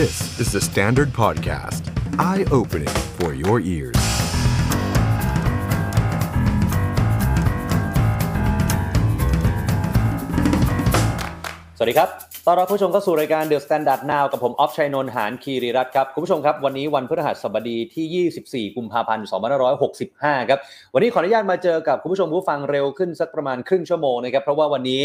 This is the Standard Podcast. Eye-opening for your ears. สวัสดีครับ ต้อนรับผู้ชมเข้าสู่รายการ The Standard Now กับผมออฟชัยนนท์หานคีรีรัตน์ครับ คุณผู้ชมครับ วันนี้วันพฤหัสบดีที่ 24 กุมภาพันธ์ 2565 ครับ วันนี้ขออนุญาตมาเจอกับคุณผู้ชมผู้ฟังเร็วขึ้นสักประมาณครึ่งชั่วโมงนะครับ เพราะว่าวันนี้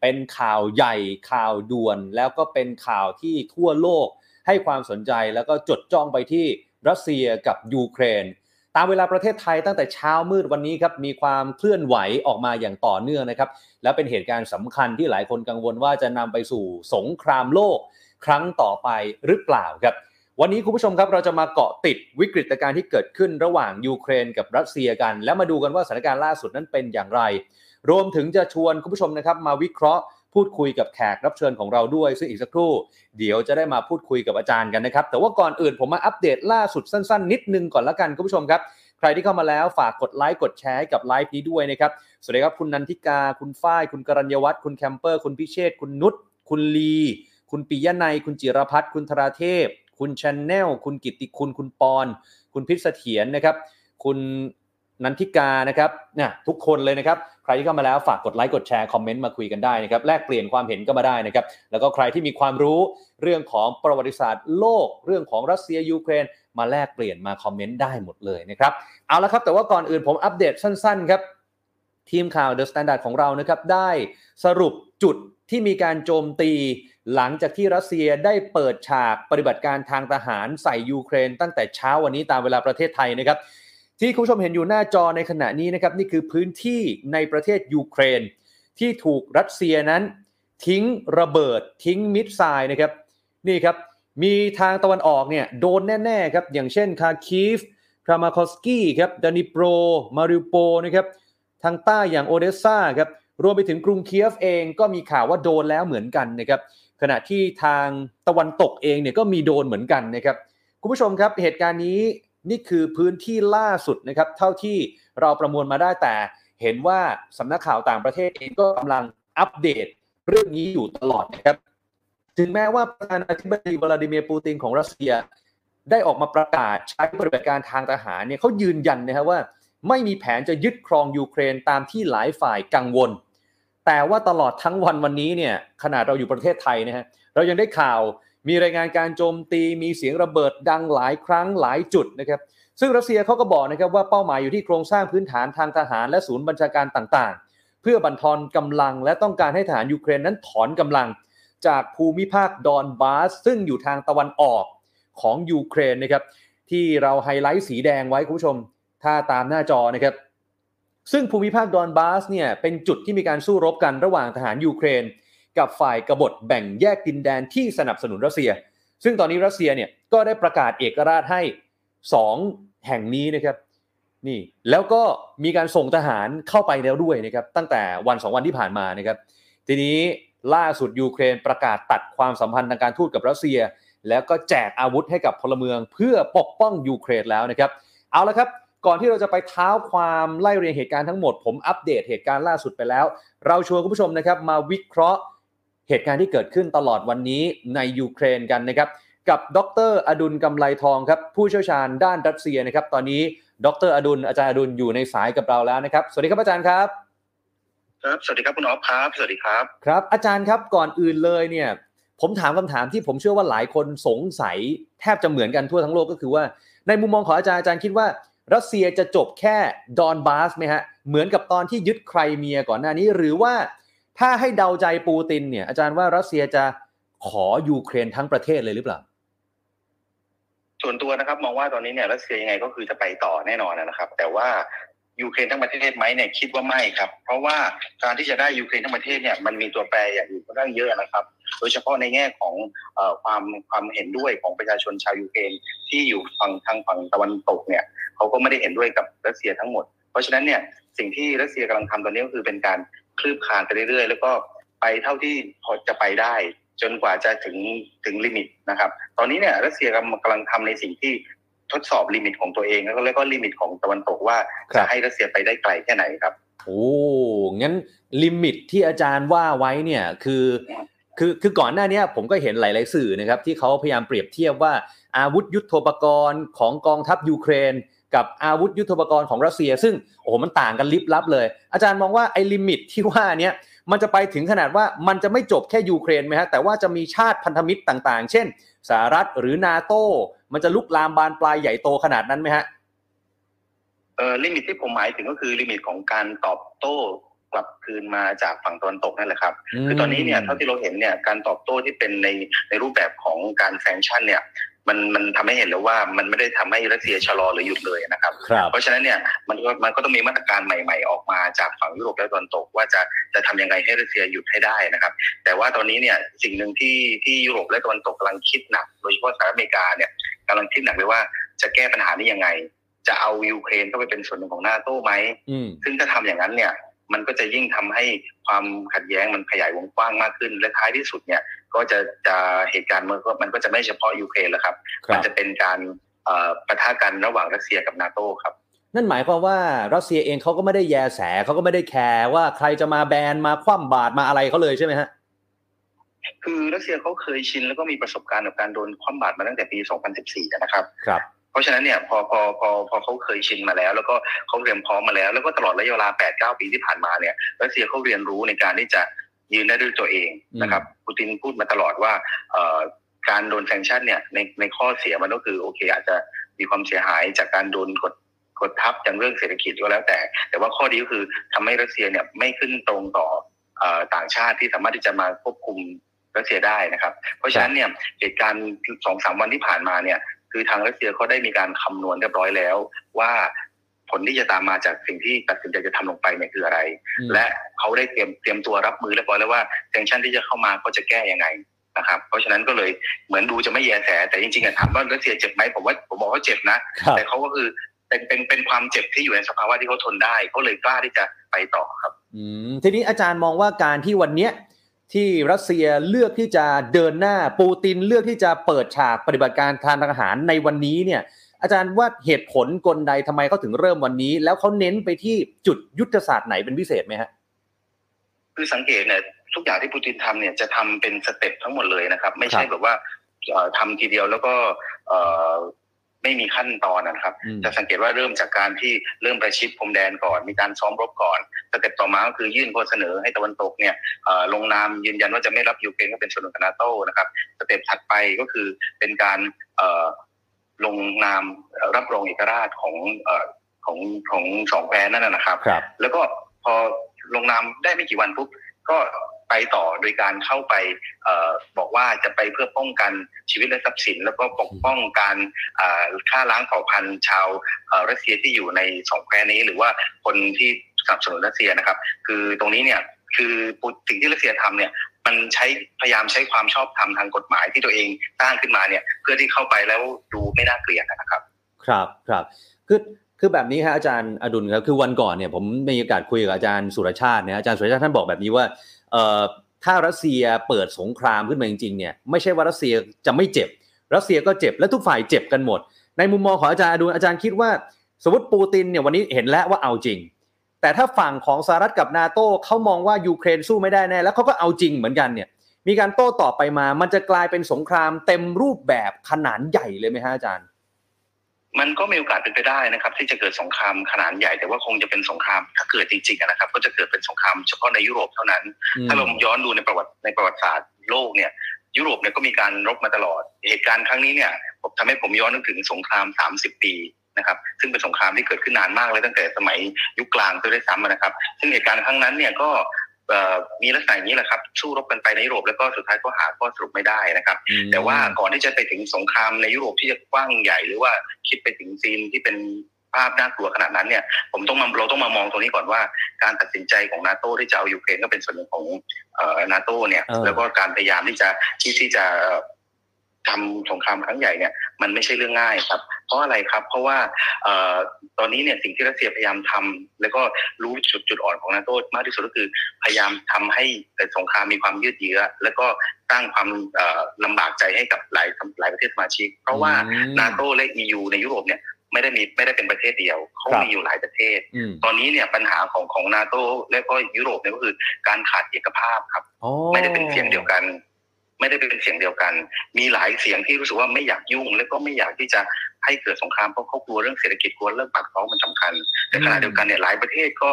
เป็นข่าวใหญ่ข่าวด่วน แล้วก็เป็นข่าวที่ทั่วโลก ให้ความสนใจแล้วก็จดจ้องไปที่รัสเซียกับยูเครน ตามเวลาประเทศไทยตั้งแต่เช้ามืดวันนี้ครับมีความเคลื่อนไหวออกมาอย่างต่อเนื่องนะครับและเป็นเหตุการณ์สำคัญที่หลายคนกังวลว่าจะนำไปสู่สงครามโลกครั้งต่อไปหรือเปล่าครับวันนี้คุณผู้ชมครับเราจะมาเกาะติดวิกฤตการณ์ที่เกิดขึ้นระหว่างยูเครนกับรัสเซียกัน แล้วมาดูกันว่าสถานการณ์ล่าสุดนั้นเป็นอย่างไร รวมถึงจะชวนคุณผู้ชมนะครับมาวิเคราะห์ พูดคุยกับแขกรับเชิญของเราด้วย ซึ่งอีกสักครู่ เดี๋ยวจะได้มาพูดคุยกับอาจารย์กันนะครับ แต่ว่าก่อนอื่นผมมาอัปเดตล่าสุดสั้น ๆ นิดนึงก่อนละกันคุณผู้ชมครับ ใครที่เข้ามาแล้วฝากกดไลค์กดแชร์ให้กับไลฟ์นี้ด้วยนะครับ สวัสดีครับคุณนันทิกา คุณฝ้าย คุณกรัญญวัฒน์คุณแคมเปอร์ คุณพิเชษคุณนุช คุณลี คุณปิยะนัยคุณจิรพัฒน์คุณธราเทพ คุณชนแนล คุณกิติคุณ คุณปอน คุณพิษเสถียรนะครับ คุณ นันทิกานะครับเนี่ยทุกคนเลยนะครับ ใครที่เข้ามาแล้วฝากกดไลค์กดแชร์คอมเมนต์มาคุยกันได้นะครับแลกเปลี่ยนความเห็นก็มาได้นะครับ แล้วก็ใครที่มีความรู้เรื่องของประวัติศาสตร์โลก เรื่องของรัสเซียยูเครน มาแลกเปลี่ยนมาคอมเมนต์ได้หมดเลยนะครับเอาละครับ แต่ว่าก่อนอื่นผมอัปเดตสั้นๆครับทีมข่าว The Standard ของเรานะครับได้สรุปจุดที่มีการโจมตีหลังจากที่รัสเซียได้เปิดฉากปฏิบัติการทางทหารใส่ยูเครน ตั้งแต่เช้าวันนี้ตามเวลาประเทศไทยนะครับ ที่คุณผู้ชมเห็นอยู่หน้าจอในขณะนี้นะครับนี่คือพื้นที่ในประเทศยูเครน ที่ถูกรัสเซียนั้น ทิ้งระเบิดทิ้ง missile นะครับนี่ครับมีทางตะวันออกเนี่ยโดนแน่ๆครับอย่างเช่นคาร์คีฟครามาทอสก์ครับดนิโปรมาริอูโปลนะครับทางใต้อย่างโอเดสซาครับรวมไปถึงกรุงเคียฟเองก็มีข่าวว่าโดนแล้วเหมือนกันนะครับขณะที่ทางตะวันตกเองเนี่ยก็มีโดนเหมือนกันนะครับคุณผู้ชมครับเหตุการณ์นี้ นี่คือพื้นที่ล่าสุดนะครับเท่าที่เราประมวลมาได้แต่ เห็นว่าสำนักข่าวต่างประเทศเองก็กำลังอัปเดตเรื่องนี้อยู่ตลอดนะครับถึงแม้ว่าประธานาธิบดีวลาดิเมียร์ปูตินของรัสเซีย ได้ออกมาประกาศใช้ปฏิบัติการทางทหารเนี่ยเขายืนยันนะครับว่า ไม่มีแผนจะยึดครองยูเครนตามที่หลายฝ่ายกังวล แต่ว่าตลอดทั้งวันวันนี้เนี่ยขนาดเราอยู่ประเทศไทยนะฮะเรายังได้ข่าว มีรายงานการโจมตีมีเสียงระเบิดดังหลายครั้งหลายจุดนะครับซึ่งรัสเซียเขาก็บอกนะครับว่าเป้าหมายอยู่ที่โครงสร้างพื้นฐานทางทหารและศูนย์บัญชาการต่างๆ เพื่อบั่นทอนกำลัง และต้องการให้ทหารยูเครนนั้นถอนกำลัง จากภูมิภาคดอนบาสซึ่งอยู่ทางตะวันออกของยูเครนนะครับที่เราไฮไลท์สีแดงไว้คุณผู้ชม ถ้าตามหน้าจอนะครับซึ่งภูมิภาคดอนบาสเนี่ยเป็นจุดที่มีการสู้รบกันระหว่างทหารยูเครน กับฝ่ายกบฏแบ่งแยกดินแดนที่สนับสนุนรัสเซีย ซึ่งตอนนี้รัสเซียเนี่ยก็ได้ประกาศเอกราชให้ 2 แห่งนี้นะครับนี่แล้วก็มีการส่งทหารเข้าไปแล้วด้วยนะครับตั้งแต่วันสองวันที่ผ่านมานะครับทีนี้ล่าสุดยูเครนประกาศตัดความสัมพันธ์ทางการทูตกับรัสเซีย แล้วก็แจกอาวุธให้กับพลเมืองเพื่อปกป้องยูเครนแล้วนะครับเอาละครับก่อนที่เราจะไปเท้าความไล่เรียงเหตุการณ์ทั้งหมด ผมอัปเดตเหตุการณ์ล่าสุดไปแล้ว เราชวนคุณผู้ชมนะครับมาวิเคราะห์ เหตุการณ์ที่เกิดขึ้นตลอดวันนี้ในยูเครนกันนะครับ กับดรอดุลกำไลทองครับผู้เชี่ยวชาญด้านรัสเซียนะครับ ตอนนี้ดรอดุลอาจารย์อดุลอยู่ในสายกับเราแล้วนะครับ สวัสดีครับอาจารย์ครับ ครับสวัสดีครับคุณออฟครับสวัสดีครับครับ อาจารย์ครับก่อนอื่นเลยเนี่ยผมถามคำถามที่ผมเชื่อว่าหลายคนสงสัยแทบจะเหมือนกันทั่วทั้งโลกก็คือว่า ในมุมมองของอาจารย์อาจารย์คิดว่า รัสเซียจะจบแค่ดอนบาสไหมฮะเหมือนกับตอนที่ยึดไครเมียก่อนหน้านี้ หรือว่า ถ้าให้เดาใจปูตินเนี่ย อาจารย์ว่ารัสเซียจะขอยูเครนทั้งประเทศเลยหรือเปล่า ส่วนตัวนะครับมองว่าตอนนี้เนี่ยรัสเซียยังไงก็คือจะไปต่อแน่นอนนะครับ แต่ว่ายูเครนทั้งประเทศไหมเนี่ยคิดว่าไม่ครับ เพราะว่าการที่จะได้ยูเครนทั้งประเทศเนี่ยมันมีตัวแปรอย่างอื่นค่อนข้างเยอะนะครับ โดยเฉพาะในแง่ของอความความเห็นด้วยของประชาชนชาวยูเครนที่อยู่ฝั่งทางฝั่งตะวันตกเนี่ยเขาก็ไม่ได้เห็นด้วยกับรัสเซียทั้งหมด เพราะฉะนั้นเนี่ยสิ่งที่รัสเซียกำลังทำตอนนี้ก็คือเป็นการ คืบคลานไปเรื่อยๆ แล้วก็ไปเท่าที่พอจะไปได้ จนกว่าจะถึงถึง limit นะครับ ตอนนี้เนี่ยรัสเซียกำลังทำในสิ่งที่ทดสอบ limit ของตัวเองแล้วก็แล้วก็ limit ของตะวันตกว่าครับจะให้รัสเซียไปได้ไกลแค่ไหนครับโอ้งั้น limit ที่อาจารย์ว่าไว้เนี่ยคือคือคือก่อนหน้านี้ผมก็เห็นหลาย ๆ สื่อนะครับที่เขาพยายามเปรียบเทียบว่าอาวุธยุโทโธปกรณ์ของกองทัพยูเครน กับอาวุธยุโทโธปกรณ์ของรัสเซีย ซึ่งโอ้โหมันต่างกันลิบลับเลย อาจารย์มองว่าไอ้ limit ที่ว่าเนี้ยมันจะไปถึงขนาดว่ามันจะไม่จบแค่ยูเครนไหมฮะแต่ว่าจะมีชาติพันธมิตรต่าง ๆ เช่นสหรัฐหรือนาโตมันจะลุกลามบานปลายใหญ่โตขนาดนั้นไหมฮะเอ่อ limit ที่ผมหมายถึงก็คือ limit ของการตอบโต้กลับคืนมาจากฝั่งตะวันตกนั่นแหละครับ คือตอนนี้เนี่ยเท่าที่เราเห็นเนี่ยการตอบโต้ที่เป็นในในรูปแบบของการ sanction เนี่ย มันมันทำให้เห็นแล้วว่ามันไม่ได้ทำให้รัสเซียชะลอหรือหยุดเลยนะครับครับ เพราะฉะนั้นเนี่ยมันก็มันก็ต้องมีมาตรการใหม่ ๆ ออกมาจากฝั่งยุโรปและตะวันตก ว่าจะจะทำยังไงให้รัสเซียหยุดให้ได้นะครับ แต่ว่าตอนนี้เนี่ยสิ่งหนึ่งที่ที่ยุโรปและตะวันตกกำลังคิดหนัก โดยเฉพาะสหรัฐอเมริกาเนี่ยกำลังคิดหนักเลยว่าจะแก้ปัญหานี้ยังไง จะเอายูเครนเข้าไปเป็นส่วนหนึ่งของนาโต้ไหมอืมซึ่งถ้าทำอย่างนั้นเนี่ยมันก็จะยิ่งทำให้ความขัดแย้งมันขยายวงกว้างมากขึ้น และท้ายที่สุดเนี่ย ก็จะจะเหตุการณ์มันก็มันก็จะไม่เฉพาะยูเครนแล้วครับคมัรับจะเป็นการเอ่อปะทะกันระหว่างรัสเซียกับนาโต้ครับ นั่นหมายความว่ารัสเซียเองเขาก็ไม่ได้แยแสเขาก็ไม่ได้แคร์ว่าใครจะมาแบนมาคว่ำบาตรมาอะไรเขาเลยใช่ไหมฮะคือรัสเซียเขาเคยชินแล้วก็มีประสบการณ์กับการโดนคว่ำบาตรมาตั้งแต่ปี 2014 นะครับครับเพราะฉะนั้นเนี่ยพอพอพอพอเขาเคยชินมาแล้ว แล้วก็เขาเตรียมพร้อมมาแล้ว แล้วก็ตลอดระยะเวลา8-9ปีที่ผ่านมาเนี่ยรัสเซียเขาเรียนรู้ในการที่จะ ยืนได้ด้วยตัวเองนะครับปูตินพูดมาตลอดว่าเอ่อการโดนแซงชั่นเนี่ยในในข้อเสียมันก็คือโอเค อาจจะมีความเสียหายจากการโดนกดกดทับอย่างเรื่องเศรษฐกิจก็แล้วแต่ แต่ว่าข้อดีก็คือทำให้รัสเซียเนี่ยไม่ขึ้นตรงต่อเอ่อต่างชาติที่สามารถที่จะมาควบคุมรัสเซียได้นะครับ เพราะฉะนั้นเนี่ยเหตุการณ์สองสามวันที่ผ่านมาเนี่ยคือทางรัสเซียเขาได้มีการคำนวณเรียบร้อยแล้ว ว่า ผลที่จะตามมาจากสิ่งที่ตัดสินใจจะทำลงไปเนี่ยคืออะไรอืมและเขาได้เตรียมเตรียมตัวรับมือเรียบร้อยแล้วว่าแซงชั่นที่จะเข้ามาเขาจะแก้ยังไงนะครับ เพราะฉะนั้นก็เลยเหมือนดูจะไม่แยแส แต่จริงๆอะถามว่ารัสเซียเจ็บไหมผมว่าผมบอกว่าเจ็บนะครับแต่เขาก็คือเป็นเป็นเป็นความเจ็บที่อยู่ในสภาวะที่เขาทนได้เขาเลยกล้าที่จะไปต่อครับ อืมทีนี้อาจารย์มองว่าการที่วันเนี้ยที่รัสเซียเลือกที่จะเดินหน้าปูตินเลือกที่จะเปิดฉากปฏิบัติการทางทหารในวันนี้เนี่ย อาจารย์ว่าเหตุผลกลใดทำไมเขาถึงเริ่มวันนี้ แล้วเขาเน้นไปที่จุดยุทธศาสตร์ไหนเป็นพิเศษไหมฮะคือสังเกตเนี่ยทุกอย่างที่ปูตินทำเนี่ยจะทำเป็นสเต็ปทั้งหมดเลยนะครับ ไม่ใช่ครับแบบว่าเอ่อทำทีเดียวแล้วก็เอ่อไม่มีขั้นตอนนะครับอืมจะสังเกตว่าเริ่มจากการที่เริ่มประชิดพรมแดนก่อน มีการซ้อมรบก่อน step ต่อมาก็คือยื่นข้อเสนอให้ตะวันตกเนี่ยเอ่อลงนามยืนยันว่าจะไม่รับยูเครนเข้าเป็นส่วนหนึ่งของนาโต้นะครับ step ถัดไปก็คือเป็นการเอ่อ ลงนามรับรองเอกราชของเอ่อของของสองแคว้นนั่นนะนะครับครับแล้วก็พอลงนามได้ไม่กี่วันปุ๊บก็ไปต่อโดยการเข้าไปเออบอกว่าจะไปเพื่อป้องกันชีวิตและทรัพย์สิน แล้วก็ปกป้องการเอ่อฆ่าล้างเผ่าพันธุ์ชาวเอ่อรัสเซียที่อยู่ในสองแคว้นนี้ หรือว่าคนที่สนับสนุนรัสเซียนะครับ คือตรงนี้เนี่ย คือสิ่งที่รัสเซียทำเนี่ยมันใช้พยายามใช้ความชอบธรรมทางกฎหมายที่ตัวเองสร้างขึ้นมาเนี่ยเพื่อที่เข้าไปแล้วดูไม่น่าเกลียดนะครับ ครับครับคือคือแบบนี้ฮะอาจารย์อดุลครับคือวันก่อนเนี่ยผมมีโอกาสคุยกับอาจารย์สุรชาตินะอาจารย์สุรชาติท่านบอกแบบนี้ว่าเอ่อถ้ารัสเซียเปิดสงครามขึ้นมาจริงๆเนี่ยไม่ใช่ว่ารัสเซียจะไม่เจ็บ รัสเซียก็เจ็บและทุกฝ่ายเจ็บกันหมด ในมุมมองของอาจารย์อดุลอาจารย์คิดว่า สมมติปูตินเนี่ยวันนี้เห็นแล้วว่าเอาจริง แต่ถ้าฝั่งของสหรัฐกับนาโต้เขามองว่ายูเครนสู้ไม่ได้แน่แล้วเขาก็เอาจริงเหมือนกันเนี่ยมีการโต้ตอบไปมา มันจะกลายเป็นสงครามเต็มรูปแบบขนาดใหญ่เลยไหมฮะอาจารย์ มันก็มีโอกาสเป็นไปได้นะครับ ที่จะเกิดสงครามขนาดใหญ่ แต่ว่าคงจะเป็นสงครามถ้าเกิดจริงๆอะนะครับ ก็จะเกิดเป็นสงครามเฉพาะในยุโรปเท่านั้น ถ้าเราย้อนดูในประวัติในประวัติศาสตร์โลกเนี่ย ยุโรปเนี่ยก็มีการรบมาตลอด เหตุการณ์ครั้งนี้เนี่ยผมทำให้ผมย้อนนึกถึงสงคราม 30 ปี นะครับซึ่งเป็นสงครามที่เกิดขึ้นนานมากเลยตั้งแต่สมัยยุคกลางตัวด้วยซ้ำนะครับ ซึ่งเหตุการณ์ครั้งนั้นเนี่ยก็เอ่อมีลักษณะอย่างนี้แหละครับ สู้รบกันไปในยุโรปแล้วก็สุดท้ายก็หาข้อสรุปไม่ได้นะครับ แต่ว่าก่อนที่จะไปถึงสงครามในยุโรปที่จะกว้างใหญ่หรือว่าคิดไปถึงซีนที่เป็นภาพน่ากลัวขนาดนั้นเนี่ยผมต้องมาเราต้องมามองตรงนี้ก่อนว่า การตัดสินใจของนาโต้ที่จะเอายูเครนก็เป็นส่วนหนึ่งของเอ่อนาโต้เนี่ยเออแล้วก็การพยายามที่จะที่ที่จะ ทำสงครามครั้งใหญ่เนี่ยมันไม่ใช่เรื่องง่ายครับ เพราะอะไรครับ เพราะว่าเอ่อตอนนี้เนี่ยสิ่งที่รัสเซียพยายามทำแล้วก็รู้จุดจุดอ่อนของนาโต้มากที่สุดก็คือพยายามทำให้สงครามมีความยืดเยื้อแล้วก็สร้างความเอ่อลำบากใจให้กับหลายหลายประเทศสมาชิก เพราะว่าอืมนาโตและ EU ในยุโรปเนี่ยไม่ได้มีไม่ได้เป็นประเทศเดียวเขาครับมีอยู่หลายประเทศอืมตอนนี้เนี่ยปัญหาของของนาโตและก็ยุโรปเนี่ยก็คือการขาดเอกภาพครับอ๋อไม่ได้เป็นเสียงเดียวกัน ไม่ได้เป็นเสียงเดียวกัน มีหลายเสียงที่รู้สึกว่าไม่อยากยุ่ง และก็ไม่อยากที่จะให้เกิดสงครามเพราะเขากลัวเรื่องเศรษฐกิจกลัวเรื่องปากท้องมันสำคัญ แต่ขณะเดียวกันเนี่ยหลายประเทศก็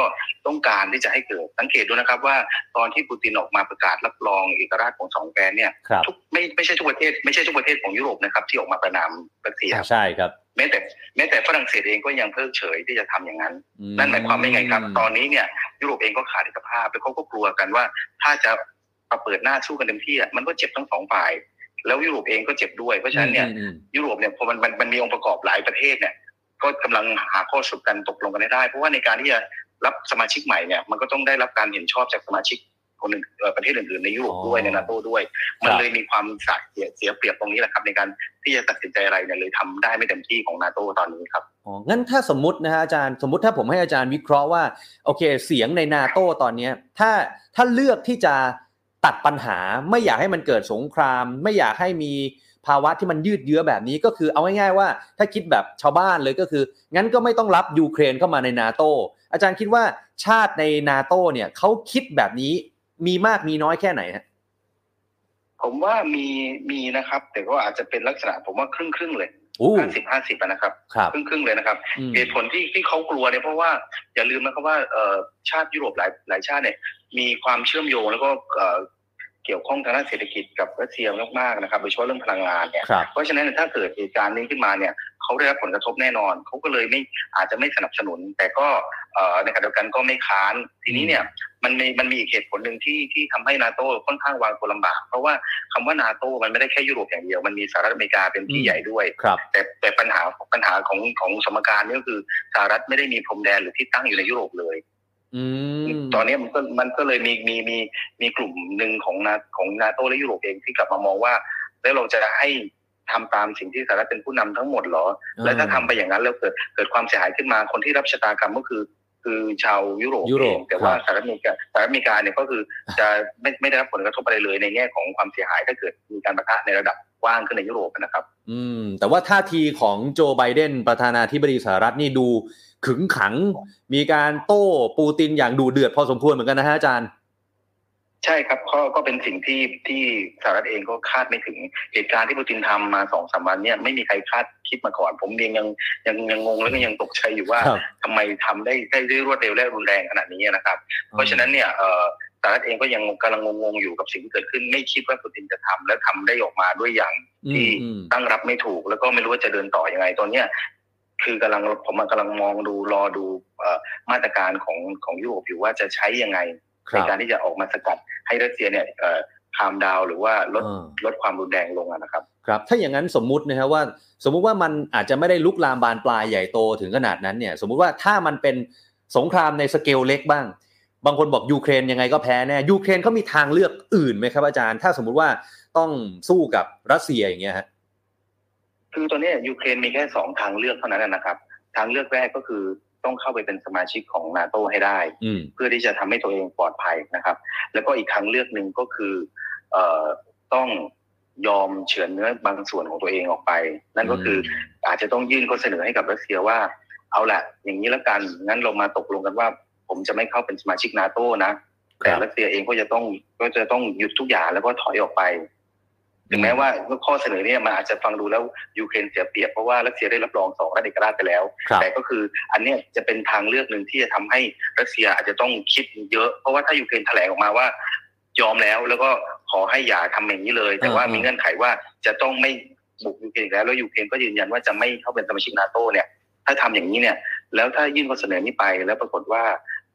ต้องการที่จะให้เกิดสังเกตดูนะครับว่าตอนที่ปูตินออกมาประกาศรับรองเอกราชของสองแคว้นเนี่ยครับทุกไม่ไม่ใช่ทุกประเทศไม่ใช่ทุกประเทศของยุโรปนะครับที่ออกมาประนามรัสเซียใช่ครับแม้แต่แม้แต่ฝรั่งเศสเองก็ยังเพิกเฉยที่จะทำอย่างนั้นอืนั่นหมายความว่าไงครับ ตอนนี้เนี่ยยุโรปเองก็ขาดเอกภาพแล้วเขาก็กลัวกันว่า ถ้าจะ มาเปิดหน้าสู้กันเต็มที่อะมันก็เจ็บทั้งสองฝ่าย แล้วยุโรปเองก็เจ็บด้วย เพราะฉะนั้นเนี่ยอืมอืมยุโรปเนี่ยพอมันมันมันมีองค์ประกอบหลายประเทศเนี่ย ก็กำลังหาข้อสรุปกันตกลงกันให้ได้ เพราะว่าในการที่จะรับสมาชิกใหม่เนี่ยมันก็ต้องได้รับการเห็นชอบจากสมาชิกคนอื่นเอ่อประเทศอื่นๆในยุโรปด้วยในนาโตด้วย มันเลยมีความสายเสียเสียเปรียบตรงนี้แหละครับ ในการที่จะตัดสินใจอะไรเนี่ยเลยทำได้ไม่เต็มที่ของนาโตตอนนี้ครับอ๋องั้นถ้าสมมตินะฮะอาจารย์สมมติถ้าผมให้อาจารย์วิเคราะห์ว่าโอเค เสียงในนาโต้ตอนเนี้ยถ้าถ้าเลือกที่จะ ตัดปัญหาไม่อยากให้มันเกิดสงคราม ไม่อยากให้มีภาวะที่มันยืดเยื้อแบบนี้ก็คือเอาง่ายๆว่า ถ้าคิดแบบชาวบ้านเลยก็คือ งั้นก็ไม่ต้องรับยูเครนเข้ามาในนาโตอาจารย์คิดว่าชาติในนาโตเนี่ยเขาคิดแบบนี้มีมากมีน้อยแค่ไหนฮะ ผมว่ามีมีนะครับ แต่ก็อาจจะเป็นลักษณะผมว่าครึ่งครึ่งๆเลยอู้ห้าสิบห้าสิบนะครับครับครึ่งครึ่งๆเลยนะครับอืมเหตุผลที่ที่เขากลัวเนี่ยเพราะว่าอย่าลืมนะครับว่าเอ่อชาติยุโรปหลายหลายชาติเนี่ยมีความเชื่อมโยงแล้วก็ เอ่อเกี่ยวข้องทางด้านเศรษฐกิจกับรัสเซียมากๆนะครับโดยเฉพาะเรื่องพลังงานเนี่ยครับเพราะฉะนั้นถ้าเกิดเหตุการณ์นี้ขึ้นมาเนี่ยเขาได้รับผลกระทบแน่นอนเขาก็เลยไม่อาจจะไม่สนับสนุน แต่ก็เอ่อในขณะเดียวกันก็ไม่ค้าน ทีนี้เนี่ยมันมีมันมีอีกเหตุผลหนึ่งที่ที่ทำให้นาโต้ค่อนข้างวางตัวลำบาก เพราะว่าคำว่านาโต้มันไม่ได้แค่ยุโรปอย่างเดียว มันมีสหรัฐอเมริกาเป็นพี่ใหญ่ด้วยครับแต่แต่ปัญหาปัญหาของของสมการนี่ก็คือสหรัฐไม่ได้มีพรมแดนหรือที่ตั้งอยู่ในยุโรปเลยอืม ตอนนี้มันก็มันก็เลยมีมีมีมีกลุ่มหนึ่งของนาของนาโตและยุโรปเองที่กลับมามองว่า แล้วเราจะให้ทำตามสิ่งที่สหรัฐเป็นผู้นำทั้งหมดเหรอ แล้วถ้าทำไปอย่างนั้นแล้วเกิดเกิดความเสียหายขึ้นมาคนที่รับชะตากรรมก็คือ คือชาวยุโรปยุโรปเองแต่ว่าครับสหรัฐอเมริกาสหรัฐอเมริกาเนี่ยก็คือจะไม่ไม่ได้รับผลกระทบอะไรเลยในแง่ของความเสียหายถ้าเกิดมีการประทะในระดับกว้างขึ้นในยุโรปนะครับ อืม แต่ว่าท่าทีของโจไบเดนประธานาธิบดีสหรัฐนี่ดู ขึงขัง มีการโต้ปูตินอย่างดูเดือดพอสมควรเหมือนกันนะฮะอาจารย์ ใช่ครับก็ก็เป็นสิ่งที่ที่สหรัฐเองก็คาดไม่ถึงเหตุการณ์ที่ปูตินทำมาสองสามวันเนี่ยไม่มีใครคาดคิดมาก่อน ผมเองยังยังยังงงแล้วก็ยังตกใจอยู่ว่าครับทำไมทำได้ได้ได้รวดเร็วและรุนแรงขนาดนี้นะครับ เพราะฉะนั้นเนี่ยเอ่อสหรัฐเองก็ยังกำลังงงๆอยู่กับสิ่งที่เกิดขึ้น ไม่คิดว่าปูตินจะทำและทำได้ออกมาด้วยอย่างอืที่มอืมตั้งรับไม่ถูก แล้วก็ไม่รู้ว่าจะเดินต่อยังไงตอนเนี้ย คือกำลังผมกำลังมองดูรอดูเอ่อมาตรการของของยุโรปอยู่ว่าจะใช้ยังไงคในรับการที่จะออกมาสกัดให้รัสเซียเนี่ยเอ่อ calm down หรือว่าลดอ่าลดความรุนแรงลงอะนะครับ ครับ ถ้าอย่างนั้นสมมุตินะครับว่า สมมุติว่ามันอาจจะไม่ได้ลุกลามบานปลายใหญ่โตถึงขนาดนั้นเนี่ย สมมุติว่าถ้ามันเป็นสงครามในสเกลเล็กบ้าง บางคนบอกยูเครนยังไงก็แพ้แน่ยูเครนเขามีทางเลือกอื่นไหมครับอาจารย์ ถ้าสมมุติว่าต้องสู้กับรัสเซียอย่างเงี้ยฮะ คือตอนนี้ยูเครนมีแค่สองทางเลือกเท่านั้นนะครับ ทางเลือกแรกก็คือต้องเข้าไปเป็นสมาชิกของนาโตให้ได้อืมเพื่อที่จะทำให้ตัวเองปลอดภัยนะครับ แล้วก็อีกทางเลือกหนึ่งก็คือเอ่อต้องยอมเฉือนเนื้อบางส่วนของตัวเองออกไป นั่นก็คืออาจจะต้องยื่นข้อเสนอให้กับรัสเซียว่า เอาละอย่างนี้แล้วกันงั้นเรามาตกลงกันว่า ผมจะไม่เข้าเป็นสมาชิกนาโตนะแต่รัสเซียเองก็จะต้องก็จะต้องหยุดทุกอย่างแล้วก็ถอยออกไป ถึงแม้ว่าข้อเสนอเนี่ยมันอาจจะฟังดูแล้วยูเครนเสียเปรียบเพราะว่ารัสเซียได้รับรองสองรัฐเอกราชไปแล้วครับแต่ก็คืออันเนี้ยจะเป็นทางเลือกหนึ่งที่จะทำให้รัสเซียอาจจะต้องคิดเยอะ เพราะว่าถ้ายูเครนแถลงออกมาว่ายอมแล้วแล้วก็ขอให้อย่าทำอย่างนี้เลย แต่ว่าอ่ามีมีเงื่อนไขว่าจะต้องไม่บุกยูเครนอีกแล้วแล้วยูเครนก็ยืนยันว่าจะไม่เข้าเป็นสมาชิกนาโตเนี่ยถ้าทำอย่างนี้เนี่ยแล้วถ้ายื่นข้อเสนอนี้ไปแล้วปรากฏว่า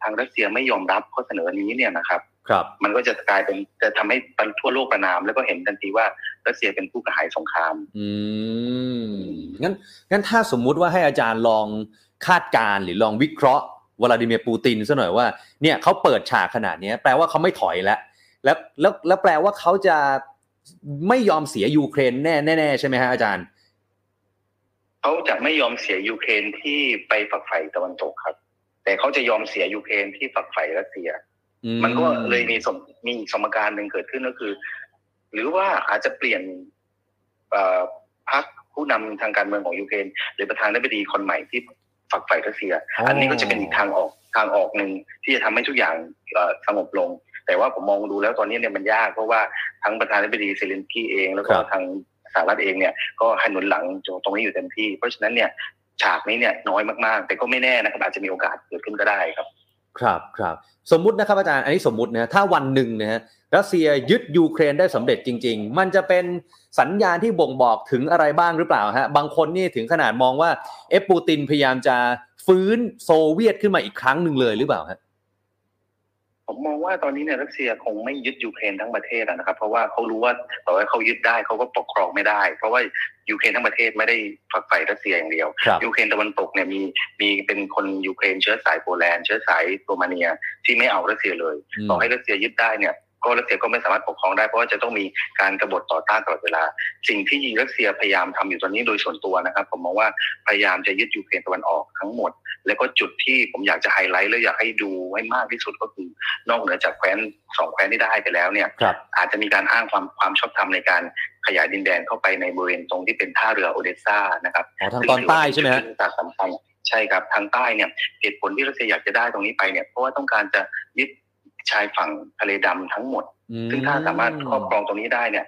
ทางรัสเซียไม่ยอมรับข้อเสนอนี้เนี่ยนะครับ ครับ มันก็จะกลายเป็นจะทำให้ทั่วโลกประนาม แล้วก็เห็นทันทีว่ารัสเซียเป็นผู้กระหายสงคราม อืมงั้นงั้นถ้าสมมุติว่าให้อาจารย์ลองคาดการณ์หรือลองวิเคราะห์วลาดิเมียร์ปูตินซะหน่อยว่าเนี่ยเขาเปิดฉากขนาดเนี้ยแปลว่าเขาไม่ถอยแล้วแล้วแล้วแล้วแปลว่าเขาจะไม่ยอมเสียยูเครนแน่แน่ๆใช่ไหมฮะอาจารย์เขาจะไม่ยอมเสียยูเครนที่ไปฝักใฝ่ตะวันตกครับ แต่เขาจะยอมเสียยูเครนที่ฝักใฝ่รัสเซียอื มันก็เลยมีสมมีสมการหนึ่งเกิดขึ้นก็คือ หรือว่าอาจจะเปลี่ยนเอ่อพรรคคผู้นำทางการเมืองของยูเครนหรือประธานาธิบดีคนใหม่ที่ฝักใฝ่รัสเซีย อันนี้ก็จะเป็นอีกทางออกทางออกหนึ่งที่จะทำให้ทุกอย่างเอ่อสงบลง แต่ว่าผมมองดูแล้วตอนนี้เนี่ยมันยากเพราะว่าทั้งประธานาธิบดีเซเลนสกี้เองแล้วก็ครับทางสหรัฐเองเนี่ยก็ให้หนุนหลังตรงนี้อยู่เต็มที่ เพราะฉะนั้นเนี่ยฉากนี้เนี่ยน้อยมากๆ แต่ก็ไม่แน่นะครับอาจจะมีโอกาสเกิดขึ้นก็ได้ครับ ครับครับสมมุตินะครับอาจารย์อันนี้สมมุตินะถ้าวันหนึ่งนะฮะรัสเซียยึดยูเครนได้สำเร็จจริง ๆ มันจะเป็นสัญญาณที่บ่งบอกถึงอะไรบ้างหรือเปล่าฮะบางคนนี่ถึงขนาดมองว่าเอฟปูตินพยายามจะฟื้นโซเวียตขึ้นมาอีกครั้งหนึ่งเลยหรือเปล่าฮะ ผมมองว่าตอนนี้เนี่ยรัสเซียคงไม่ยึดยูเครนทั้งประเทศอะนะครับ เพราะว่าเขารู้ว่าต่อให้เขายึดได้เขาก็ปกครองไม่ได้ เพราะว่ายูเครนทั้งประเทศไม่ได้ฝักใฝ่รัสเซียอย่างเดียวครับยูเครนตะวันตกเนี่ยมีมีเป็นคนยูเครนเชื้อสายโปแลนด์เชื้อสายโรมาเนียที่ไม่เอารัสเซียเลย ต่อให้รัสเซียยึดได้เนี่ย ก็รัสเซียก็ไม่สามารถปกครองได้เพราะว่าจะต้องมีการกบฏต่อต้านตลอดเวลา สิ่งที่รัสเซียพยายามทำอยู่ตอนนี้โดยส่วนตัวนะครับ ผมมองว่าพยายามจะยึดยูเครนตะวันออกทั้งหมด แล้วก็จุดที่ผมอยากจะไฮไลท์และอยากให้ดูให้มากที่สุดก็คือนอกเหนือจากแคว้นสองแคว้นที่ได้ไปแล้วเนี่ยครับอาจจะมีการอ้างความความชอบธรรมในการขยายดินแดนเข้าไปในบริเวณตรงที่เป็นท่าเรือโอเดสซานะครับอ๋อทางตอนใต้ใช่ไหมฮะซึ่งถือว่าเป็นจุดยุทธศาสตร์สำคัญใช่ครับทางใต้เนี่ยเหตุผลที่รัสเซียอยากจะได้ตรงนี้ไปเนี่ยเพราะว่าต้องการจะยึด ชายฝั่งทะเลดำทั้งหมด ซึ่งถ้าสามารถครอบครองตรงนี้ได้เนี่ย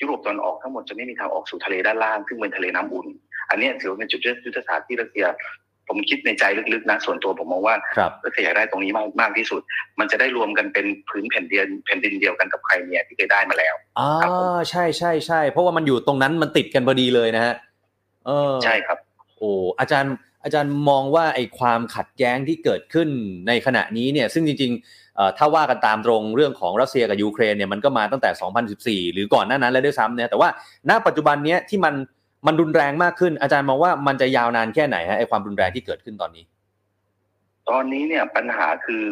ยุโรปตะวันออกทั้งหมดจะไม่มีทางออกสู่ทะเลด้านล่างซึ่งเป็นทะเลน้ำอุ่น อันเนี้ยถือว่าเป็นจุดยุทธศาสตร์ที่รัสเซีย ผมคิดในใจลึกๆนะส่วนตัวผมมองว่าครับรัสเซียอยากได้ตรงนี้มากมากที่สุด มันจะได้รวมกันเป็นพื้นแผ่นดินแผ่นดินเดียวกันกับไครเมียที่เคยได้มาแล้วอ่าครับผมใช่ใช่ใช่เพราะว่ามันอยู่ตรงนั้นมันติดกันพอดีเลยนะฮะเออใช่ครับ โอ้อาจารย์ อาจารย์มองว่าไอ้ความขัดแย้งที่เกิดขึ้นในขณะนี้เนี่ยซึ่งจริงๆเอ่อถ้าว่ากันตามตรงเรื่องของรัสเซียกับยูเครนเนี่ยมันก็มาตั้งแต่ 2014 หรือก่อนหน้านั้นแล้วด้วยซ้ำเนี่ยแต่ว่าณปัจจุบันเนี้ยที่มันมันรุนแรงมากขึ้น อาจารย์มองว่ามันจะยาวนานแค่ไหนฮะไอ้ความรุนแรงที่เกิดขึ้นตอนนี้ ตอนนี้เนี่ยปัญหาคือ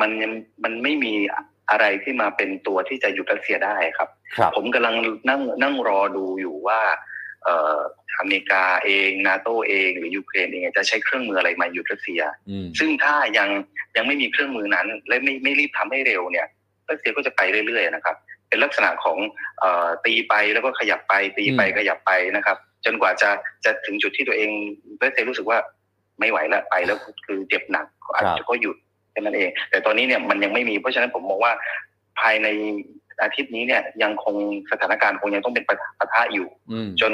มันยังมันไม่มีอะไรที่มาเป็นตัวที่จะหยุดรัสเซียได้ครับครับผมกำลังนั่งนั่งรอดูอยู่ว่าเอ่ออเมริกาเองนาโตเองหรือยูเครนเองจะใช้เครื่องมืออะไรมาหยุดรัสเซียอืมซึ่งถ้ายังยังไม่มีเครื่องมือนั้น และไม่ไม่รีบทำให้เร็วเนี่ยรัสเซียก็จะไปเรื่อยๆนะครับ เป็นลักษณะของเอ่อตีไปแล้วก็ขยับไปตีไปอืมขยับไปนะครับ จนกว่าจะจะถึงจุดที่ตัวเองรัสเซียรู้สึกว่าไม่ไหวแล้วไปแล้วคือเจ็บหนักอาจจะก็หยุดแค่นั้นเอง แต่ตอนนี้เนี่ยมันยังไม่มีเพราะฉะนั้นผมมองว่าภายในอาทิตย์นี้เนี่ยยังคงสถานการณ์คงยังต้องเป็นปะทะปะทะอยู่อืมจน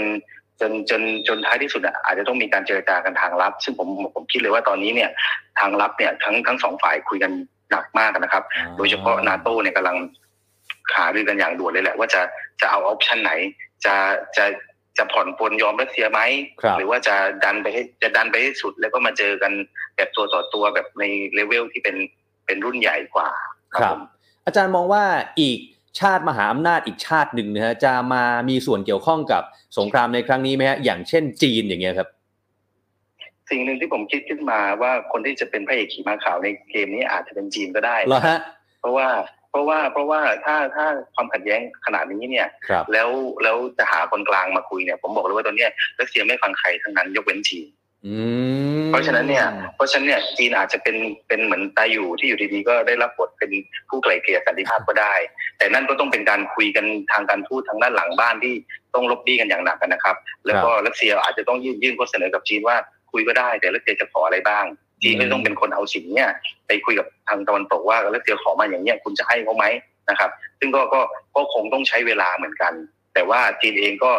จนจนจนท้ายที่สุดอะอาจจะต้องมีการเจรจากันทางลับ ซึ่งผมผมคิดเลยว่าตอนนี้เนี่ยทางลับเนี่ยทั้งทั้งสองฝ่ายคุยกันหนักมากนะครับ โดยเฉพาะนาโต้เนี่ยกำลังหารือกันอย่างด่วนเลยแหละ ว่าจะจะเอา option ไหน จะจะจะผ่อนปลนยอมรัสเซียไหมครับหรือว่าจะดันไปให้จะดันไปให้สุดแล้วก็มาเจอกันแบบตัวต่อตัวแบบในเลเวลที่เป็นเป็นรุ่นใหญ่กว่า ครับผมอาจารย์มองว่าอีก ชาติมหาอำนาจอีกชาติหนึ่งนะฮะจะมามีส่วนเกี่ยวข้องกับสงครามในครั้งนี้ไหมฮะอย่างเช่นจีนอย่างเงี้ยครับ สิ่งหนึ่งที่ผมคิดขึ้นมาว่าคนที่จะเป็นพระเอกขี่ม้าขาวในเกมนี้อาจจะเป็นจีนก็ได้เหรอฮะเพราะว่าเพราะว่าเพราะว่าถ้าถ้าความขัดแย้งขนาดนี้เนี่ยครับแล้วแล้วจะหาคนกลางมาคุยเนี่ย ผมบอกเลยว่าตอนเนี้ยรัสเซียไม่ฟังใครทั้งนั้นยกเว้นจีนอืม เพราะฉะนั้นเนี่ย เพราะฉะนั้นเนี่ยจีนอาจจะเป็นเป็นเหมือนตายอยู่ที่อยู่ดีๆก็ได้รับบทเป็นผู้ไกล่เกลี่ยสันติภาพก็ได้ แต่นั่นก็ต้องเป็นการคุยกันทางการทูตทางด้านหลังบ้านที่ต้องลบบี้กันอย่างหนักกันนะครับ แล้วก็รัสเซียอาจจะต้องยื่นยื่นข้อเสนอกับจีนว่าคุยก็ได้ แต่รัสเซียจะขออะไรบ้าง จีนก็ต้องเป็นคนเอาสิ่งเนี้ยไปคุยกับทางตะวันตกว่ารัสเซียขอมาอย่างเนี้ยคุณจะให้เขาไหมนะครับ ซึ่งก็ก็ก็คงต้องใช้เวลาเหมือนกัน แต่ว่าจีนเองก็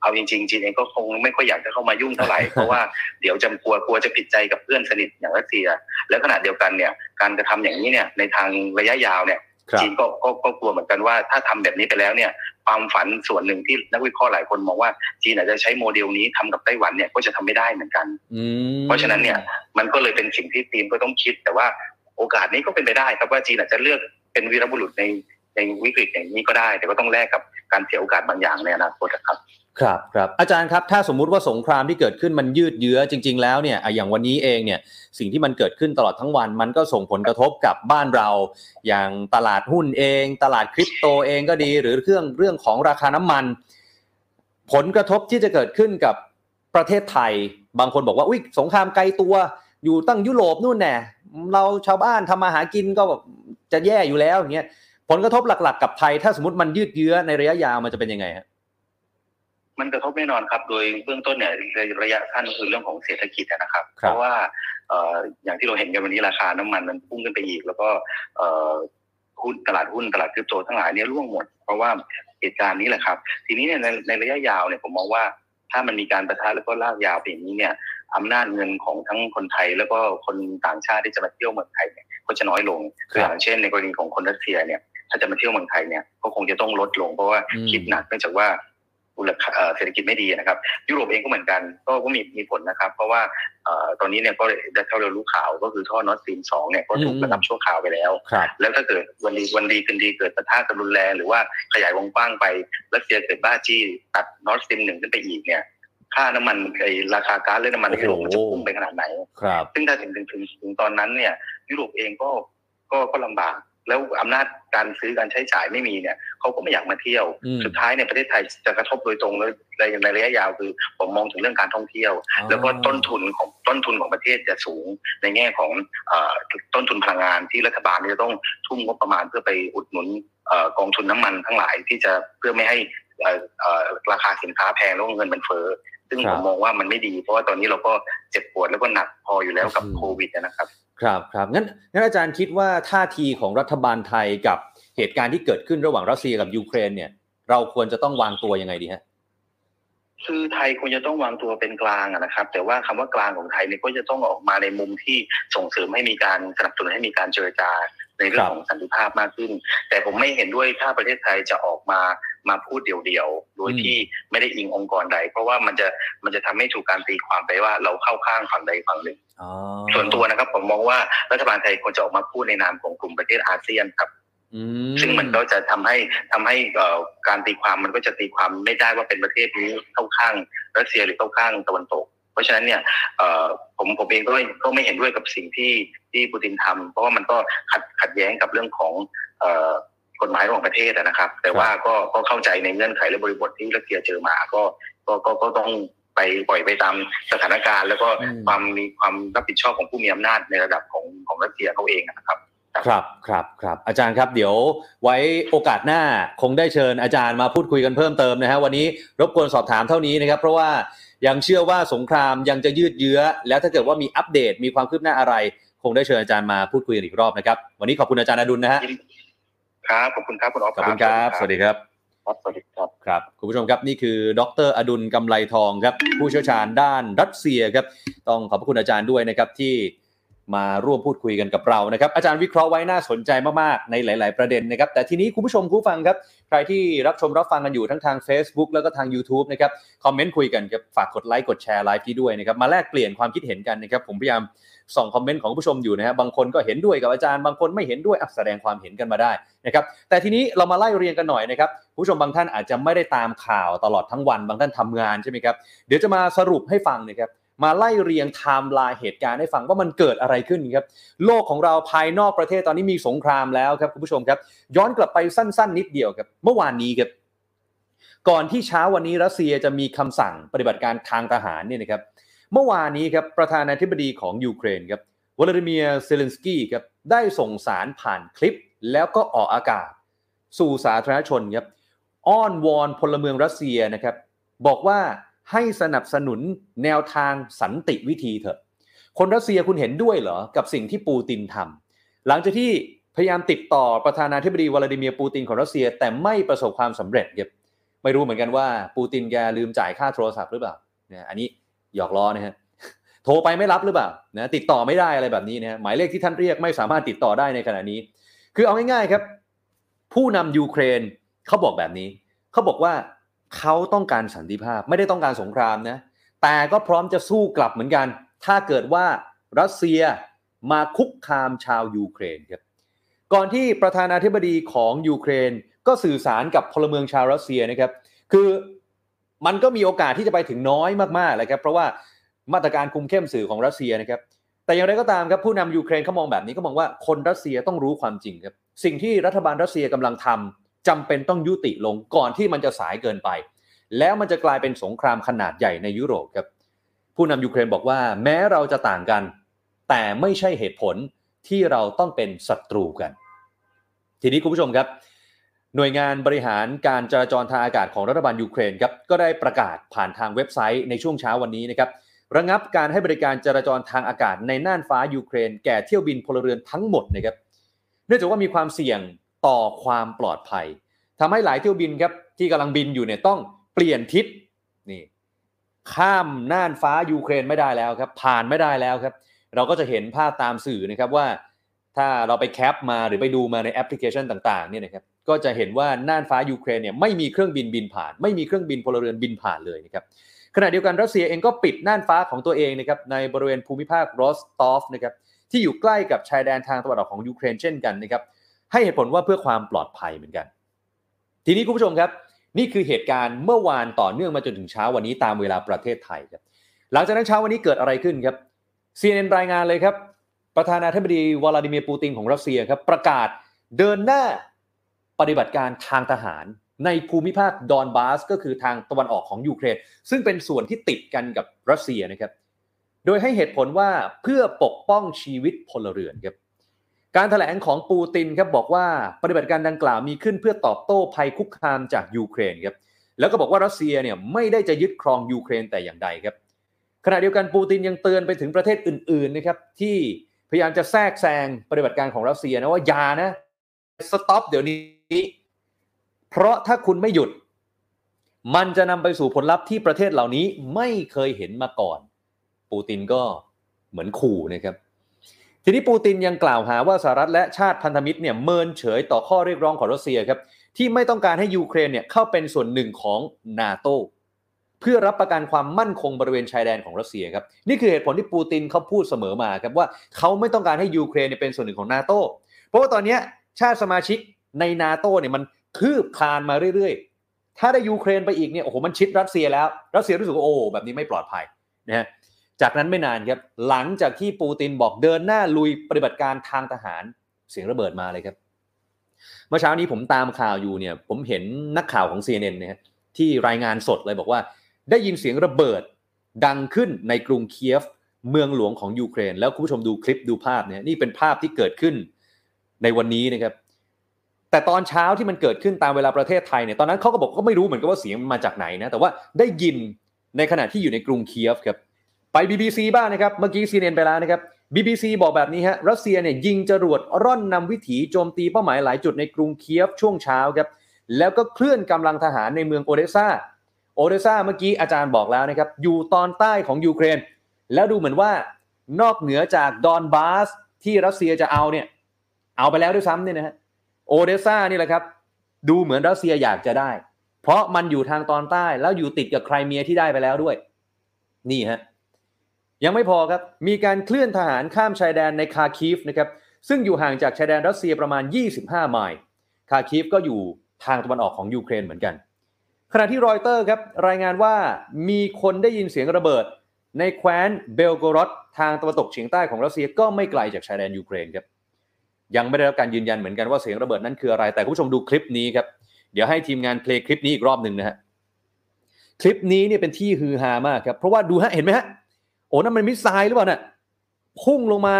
เอาจริงๆจีนเองก็คงไม่ค่อยอยากจะเข้ามายุ่งเท่าไหร่เพราะว่าเดี๋ยวจะกลัวกลัวจะผิดใจกับเพื่อนสนิทอย่างรัสเซีย แล้วขณะเดียวกันเนี่ยการกระทำอย่างนี้เนี่ยในทางระยะยาวเนี่ยครับจีนก็ก็ก็กลัวเหมือนกันว่าถ้าทำแบบนี้ไปแล้วเนี่ยความฝันส่วนหนึ่งที่นักวิเคราะห์หลายคนมองว่าจีนอาจจะใช้โมเดลนี้ทำกับไต้หวันเนี่ยก็จะทำไม่ได้เหมือนกันอืมเพราะฉะนั้นเนี่ยมันก็เลยเป็นสิ่งที่จีนก็ต้องคิด แต่ว่าโอกาสนี้ก็เป็นไปได้ครับว่าจีนอาจจะเลือกเป็นวีรบุรุษในในวิกฤตอย่างนี้ก็ได้ แต่ก็ต้องแลกกับการเสียโอกาสบางอย่างในอนาคตครับ ครับครับอาจารย์ครับถ้าสมมุติว่าสงครามที่เกิดขึ้นมันยืดเยื้อจริง ๆ แล้วเนี่ยอย่างวันนี้เองเนี่ยสิ่งที่มันเกิดขึ้นตลอดทั้งวันมันก็ส่งผลกระทบกับบ้านเรา อย่างตลาดหุ้นเอง ตลาดคริปโตเองก็ดี หรือเรื่องเรื่องของราคาน้ำมัน ผลกระทบที่จะเกิดขึ้นกับประเทศไทย บางคนบอกว่าอุ้ยสงครามไกลตัว อยู่ตั้งยุโรปนู่นแน่เราชาวบ้านทำมาหากินก็แบบจะแย่อยู่แล้วอย่างเงี้ยผลกระทบหลัก ๆ กับไทย ถ้าสมมติมันยืดเยื้อในระยะยาวมันจะเป็นยังไงฮะ มันกระทบแน่นอนครับ โดยเบื้องต้นเนี่ยในระยะสั้นคือเรื่องของเศรษฐกิจนะครับ เพราะว่าเอ่ออย่างที่เราเห็นกันวันนี้ราคาน้ำมันมันพุ่งขึ้นไปอีก แล้วก็เอ่อหุ้นตลาดหุ้นตลาดคริปโตทั้งหลายเนี่ยร่วงหมด เพราะว่าเหตุการณ์นี้แหละครับ ทีนี้เนี่ยในในระยะยาวเนี่ยผมมองว่าถ้ามันมีการประทะแล้วก็ลากยาวไปอย่างนี้เนี่ยอำนาจเงินของทั้งคนไทยแล้วก็คนต่างชาติที่จะมาเที่ยวเมืองไทยเนี่ยก็จะน้อยลงคืออย่างเช่น ในกรณีของคนรัสเซียเนี่ยถ้าจะมาเที่ยวเมืองไทยเนี่ยก็คงจะต้องลดลงเพราะว่าคิดหนักเนื่องจากว่า มูลค่าเศรษฐกิจไม่ดีนะครับ ยุโรปเองก็เหมือนกันก็ก็มีมีผลนะครับ เพราะว่าตอนนี้เนี่ยก็ได้เท่าเรารู้ข่าวก็คือท่อนอตซีนสองเนี่ยก็ถูกระงับชั่วคราวไปแล้ว แล้วถ้าเกิดวันดีวันดีคืนดีเกิดปะทะกันรุนแรงหรือว่าขยายวงกว้างไปรัสเซียเกิดบ้าจี้ตัดนอตซีนหนึ่งขึ้นไปอีกเนี่ยค่าน้ำมันไอราคาก๊าซและน้ำมันในยุโรปมันจะพุ่งไปขนาดไหนครับซึ่งถ้าถึงถึงถึงถึงตอนนั้นเนี่ย ยุโรปเองก็ก็ก็ลำบาก แล้วอำนาจการซื้อการใช้จ่ายไม่มีเนี่ยเขาก็ไม่อยากมาเที่ยว สุดท้ายเนี่ยประเทศไทยจะกระทบโดยตรงเลยในในระยะยาวคือผมมองถึงเรื่องการท่องเที่ยว แล้วก็ต้นทุนของต้นทุนของประเทศจะสูงในแง่ของต้นทุนพลังงานที่รัฐบาลจะต้องทุ่มงบประมาณเพื่อไปอุดหนุนกองทุนน้ำมันทั้งหลายที่จะเพื่อไม่ให้ราคาสินค้าแพงแล้วเงินมันเฟ้อซึ่งผมมองว่ามันไม่ดี เพราะว่าตอนนี้เราก็เจ็บปวดแล้วก็หนักพออยู่แล้วกับโควิดนะครับ ครับครับงั้นงั้นอาจารย์คิดว่าท่าทีของรัฐบาลไทยกับเหตุการณ์ที่เกิดขึ้นระหว่างรัสเซียกับยูเครนเนี่ย เราควรจะต้องวางตัวยังไงดีฮะ คือไทยควรจะต้องวางตัวเป็นกลางนะครับ แต่ว่าคำว่ากลางของไทยเนี่ยก็จะต้องออกมาในมุมที่ส่งเสริมให้มีการสนับสนุนให้มีการเจรจาในเรื่องของสันติภาพมากขึ้น แต่ผมไม่เห็นด้วยถ้าประเทศไทยจะออกมามาพูดเดี่ยวๆ โดยที่ไม่ได้อิงองค์กรใด เพราะว่ามันจะมันจะทำให้ถูกการตีความไปว่าเราเข้าข้างฝั่งใดฝั่งหนึ่งส่วนตัวนะครับผมมองว่ารัฐบาลไทยควรจะออกมาพูดในนามของกลุ่มประเทศอาเซียนครับ ซึ่งมันก็จะทำให้ทำให้การตีความมันก็จะตีความไม่ได้ว่าเป็นประเทศนี้เข้าข้างรัสเซียหรือเข้าข้างตะวันตก เพราะฉะนั้นเนี่ยผมผมเองก็ก็ไม่เห็นด้วยกับสิ่งที่ที่ปูตินทำเพราะว่ามันก็ขัดขัดแย้งกับเรื่องของกฎหมายของประเทศนะครับ แต่ว่าก็ก็เข้าใจในเงื่อนไขและบริบทที่รัสเซียเจอมาก็ก็ก็ก็ต้องไปปล่อยไปตามสถานการณ์ แล้วก็ความมีความรับผิดชอบของผู้มีอำนาจในระดับของของรัสเซียเขาเองนะครับ ครับครับครับอาจารย์ครับเดี๋ยวไว้โอกาสหน้าคงได้เชิญอาจารย์มาพูดคุยกันเพิ่มเติมนะฮะวันนี้รบกวนสอบถามเท่านี้นะครับ เพราะว่ายังเชื่อว่าสงครามยังจะยืดเยื้อ แล้วถ้าเกิดว่ามีอัปเดตมีความคืบหน้าอะไร คงได้เชิญอาจารย์มาพูดคุยกันอีกรอบนะครับ วันนี้ขอบคุณอาจารย์อดุลนะฮะครับขอบคุณครับคุณออฟขอบคุณครับ สวัสดีครับครับสวัสดีครับครับคุณผู้ชมครับนี่คือ ดร.อดุลย์ กำไลทองครับ ผู้เชี่ยวชาญด้านรัสเซียครับ ต้องขอบพระคุณอาจารย์ด้วยนะครับที่ มาร่วมพูดคุยกันกับเรานะครับ อาจารย์วิเคราะห์ไว้น่าสนใจมากๆในหลาย ๆ ประเด็นนะครับ แต่ทีนี้คุณผู้ชมผู้ฟังครับ ใครที่รับชมรับฟังกันอยู่ทั้งทาง Facebook แล้วก็ทาง YouTube นะครับ คอมเมนต์คุยกันครับฝากกดไลค์กดแชร์ไลฟ์นี้ด้วยนะครับ มาแลกเปลี่ยนความคิดเห็นกันนะครับ ผมพยายามส่องคอมเมนต์ของผู้ชมอยู่นะฮะบบางคนก็เห็นด้วยกับอาจารย์บางคนไม่เห็นด้วยแสดงความเห็นกันมาได้นะครับ แต่ทีนี้เรามาไล่เรียงกันหน่อยนะครับผู้ชมบางท่านอาจจะไม่ได้ตามข่าวตลอดทั้งวัน บางท่านทำงานใช่ไหมครับเดี๋ยวจะมาสรุปให้ฟังนะครับ มาไล่เรียงไทม์ไลน์เหตุการณ์ให้ฟังว่ามันเกิดอะไรขึ้นครับโลกของเราภายนอกประเทศตอนนี้มีสงครามแล้วครับคุณผู้ชมครับ ย้อนกลับไปสั้น ๆ นิดเดียวครับเมื่อวานนี้ครับก่อนที่เช้าวันนี้รัสเซียจะมีคำสั่งปฏิบัติการทางทหารเนี่ยนะครับเมื่อวานนี้ครับประธานาธิบดีของยูเครนครับวลาดิเมียร์เซเลนสกี้ครับได้ส่งสารผ่านคลิป แล้วก็ออกอากาศ สู่สาธารณชนครับอ้อนวอนพลเมืองรัสเซียนะครับบอกว่า ให้สนับสนุนแนวทางสันติวิธีเถอะ คนรัสเซียคุณเห็นด้วยเหรอ กับสิ่งที่ปูตินทำหลังจากที่พยายามติดต่อประธานาธิบดีวลาดิเมียร์ปูตินของรัสเซีย แต่ไม่ประสบความสำเร็จเก็บไม่รู้เหมือนกันว่าปูตินแกลืมจ่ายค่าโทรศัพท์หรือเปล่าเนี่ยอันนี้หยอกล้อนะฮะโทรไปไม่รับหรือเปล่านะติดต่อไม่ได้อะไรแบบนี้นะหมายเลขที่ท่านเรียกไม่สามารถติดต่อได้ในขณะนี้ คือเอาง่ายๆครับ ผู้นำยูเครนเขาบอกแบบนี้เขาบอกว่า เขาต้องการสันติภาพไม่ได้ต้องการสงครามนะแต่ก็พร้อมจะสู้กลับเหมือนกัน ถ้าเกิดว่ารัสเซียมาคุกคามชาวยูเครนครับก่อนที่ประธานาธิบดีของยูเครนก็สื่อสารกับพลเมืองชาวรัสเซียนะครับ คือมันก็มีโอกาสที่จะไปถึงน้อยมากๆเลยครับ เพราะว่ามาตรการคุมเข้มสื่อของรัสเซียนะครับ แต่อย่างไรก็ตามครับผู้นำยูเครนเขามองแบบนี้ก็มองว่าคนรัสเซียต้องรู้ความจริงครับ สิ่งที่รัฐบาลรัสเซียกำลังทำ จำเป็นต้องยุติลงก่อนที่มันจะสายเกินไป แล้วมันจะกลายเป็นสงครามขนาดใหญ่ในยุโรปครับผู้นำยูเครนบอกว่า แม้เราจะต่างกัน แต่ไม่ใช่เหตุผลที่เราต้องเป็นศัตรูกัน ทีนี้คุณผู้ชมครับ หน่วยงานบริหารการจราจรทางอากาศของรัฐบาลยูเครนครับก็ได้ประกาศผ่านทางเว็บไซต์ในช่วงเช้าวันนี้นะครับระงับการให้บริการจราจรทางอากาศในน่านฟ้ายูเครน แก่เที่ยวบินพลเรือนทั้งหมดนะครับเนื่องจากว่ามีความเสี่ยง ต่อความปลอดภัยทำให้หลายเที่ยวบินครับที่กำลังบินอยู่เนี่ยต้องเปลี่ยนทิศนี่ข้ามน่านฟ้ายูเครนไม่ได้แล้วครับ ผ่านไม่ได้แล้วครับ เราก็จะเห็นภาพตามสื่อนะครับว่า ถ้าเราไปแคปมาหรือไปดูมาในแอปพลิเคชันต่างๆเนี่ยนะครับก็จะเห็นว่าน่านฟ้ายูเครนเนี่ยไม่มีเครื่องบินบินผ่าน ไม่มีเครื่องบินพลเรือนบินผ่านเลยนะครับขณะเดียวกันรัสเซียเองก็ปิดน่านฟ้าของตัวเองนะครับในบริเวณภูมิภาครอสตอฟนะครับที่อยู่ใกล้กับชายแดนทางตะวันออกของยูเครนเช่นกันนะครับ ให้เหตุผลว่าเพื่อความปลอดภัยเหมือนกัน ทีนี้คุณผู้ชมครับ นี่คือเหตุการณ์เมื่อวานต่อเนื่องมาจนถึงเช้าวันนี้ตามเวลาประเทศไทยครับ หลังจากนั้นเช้าวันนี้เกิดอะไรขึ้นครับ CNN รายงานเลยครับ ประธานาธิบดีวลาดิเมียร์ปูตินของรัสเซียครับประกาศเดินหน้าปฏิบัติการทางทหารในภูมิภาคดอนบาส ก็คือทางตะวันออกของยูเครน ซึ่งเป็นส่วนที่ติดกันกับรัสเซียนะครับ โดยให้เหตุผลว่าเพื่อปกป้องชีวิตพลเรือนครับ การถแถลงของปูตินครับบอกว่าปฏิบัติการดังกล่าวมีขึ้นเพื่อตอบโต้ภัยคุกคามจากยูเครนครับแล้วก็บอกว่ารัสเซียเนี่ยไม่ได้จะยึดครองยูเครนแต่อย่างใดครับ ขณะเดียวกันปูตินยังเตือนไปถึงประเทศอื่นๆนะครับที่พยายามจะแทรกแซงปฏิบัติการของรัสเซียนะว่าอย่านะ stop เดี๋ยวนี้เพราะถ้าคุณไม่หยุด มันจะนำไปสู่ผลลัพธ์ที่ประเทศเหล่านี้ไม่เคยเห็นมาก่อน ปูตินก็เหมือนขู่นะครับ ทีนี้ปูตินยังกล่าวหาว่าสหรัฐและชาติพันธมิตรเนี่ยเมินเฉยต่อข้อเรียกร้องของรัสเซียครับที่ไม่ต้องการให้ยูเครนเนี่ยเข้าเป็นส่วนหนึ่งของนาโตเพื่อรับประกันความมั่นคงบริเวณชายแดนของรัสเซียครับนี่คือเหตุผลที่ปูตินเขาพูดเสมอมาครับว่าเขาไม่ต้องการให้ยูเครนเนี่ยเป็นส่วนหนึ่งของนาโตเพราะว่าตอนนี้ชาติสมาชิกในนาโตเนี่ยมันคืบคลานมาเรื่อยๆ ถ้าได้ยูเครนไปอีกเนี่ยโอ้โหมันชิดรัสเซียแล้ว รัสเซียรู้สึกว่าโอ้แบบนี้ไม่ปลอดภัยนะฮะ จากนั้นไม่นานครับหลังจากที่ปูตินบอกเดินหน้าลุยปฏิบัติการทางทหารเสียงระเบิดมาเลยครับ เมื่อเช้านี้ผมตามข่าวอยู่เนี่ยผมเห็นนักข่าวของ CNN นะฮะที่รายงานสดเลยบอกว่า ได้ยินเสียงระเบิดดังขึ้นในกรุงเคียฟ เมืองหลวงของยูเครน แล้วคุณผู้ชมดูคลิปดูภาพเนี่ยนี่เป็นภาพที่เกิดขึ้นในวันนี้นะครับ แต่ตอนเช้าที่มันเกิดขึ้นตามเวลาประเทศไทยเนี่ยตอนนั้นเขาก็บอกก็ไม่รู้เหมือนกันว่าเสียงมันมาจากไหนนะแต่ว่าได้ยินในขณะที่อยู่ในกรุงเคียฟครับ ไป BBC บ้างนะครับ เมื่อกี้ซีเนนไปแล้วนะครับ BBC บอกแบบนี้ฮะ รัสเซียเนี่ยยิงจรวดร่อนนำวิถีโจมตีเป้าหมายหลายจุดในกรุงเคียฟช่วงเช้าครับ แล้วก็เคลื่อนกำลังทหารในเมืองโอเดซ่าโอเดซ่าเมื่อกี้อาจารย์บอกแล้วนะครับ อยู่ตอนใต้ของยูเครน แล้วดูเหมือนว่านอกเหนือจากดอนบาสที่รัสเซียจะเอาเนี่ย เอาไปแล้วด้วยซ้ำเนี่ยนะฮะ โอเดซ่านี่แหละครับ ดูเหมือนรัสเซียอยากจะได้ เพราะมันอยู่ทางตอนใต้แล้วอยู่ติดกับไครเมียที่ได้ไปแล้วด้วย นี่ฮะ ยังไม่พอครับ มีการเคลื่อนทหารข้ามชายแดนในคาร์คีฟนะครับ ซึ่งอยู่ห่างจากชายแดนรัสเซียประมาณ 25 ไมล์ คาร์คีฟก็อยู่ทางตะวันออกของยูเครนเหมือนกัน ขณะที่รอยเตอร์ครับรายงานว่ามีคนได้ยินเสียงระเบิด ในแคว้นเบลโกรอดทางตะวันตกเฉียงใต้ของรัสเซียก็ไม่ไกลจากชายแดนยูเครนครับ ยังไม่ได้รับการยืนยันเหมือนกันว่าเสียงระเบิดนั้นคืออะไร แต่คุณผู้ชมดูคลิปนี้ครับ เดี๋ยวให้ทีมงาน play คลิปนี้อีกรอบหนึ่งนะฮะ คลิปนี้เนี่ยเป็นที่ฮือฮามากครับ เพราะว่าดูฮะเห็นไหมฮะ โอ้นั่นมันมิสไซล์หรือเปล่าน่ะพุ่งลงมา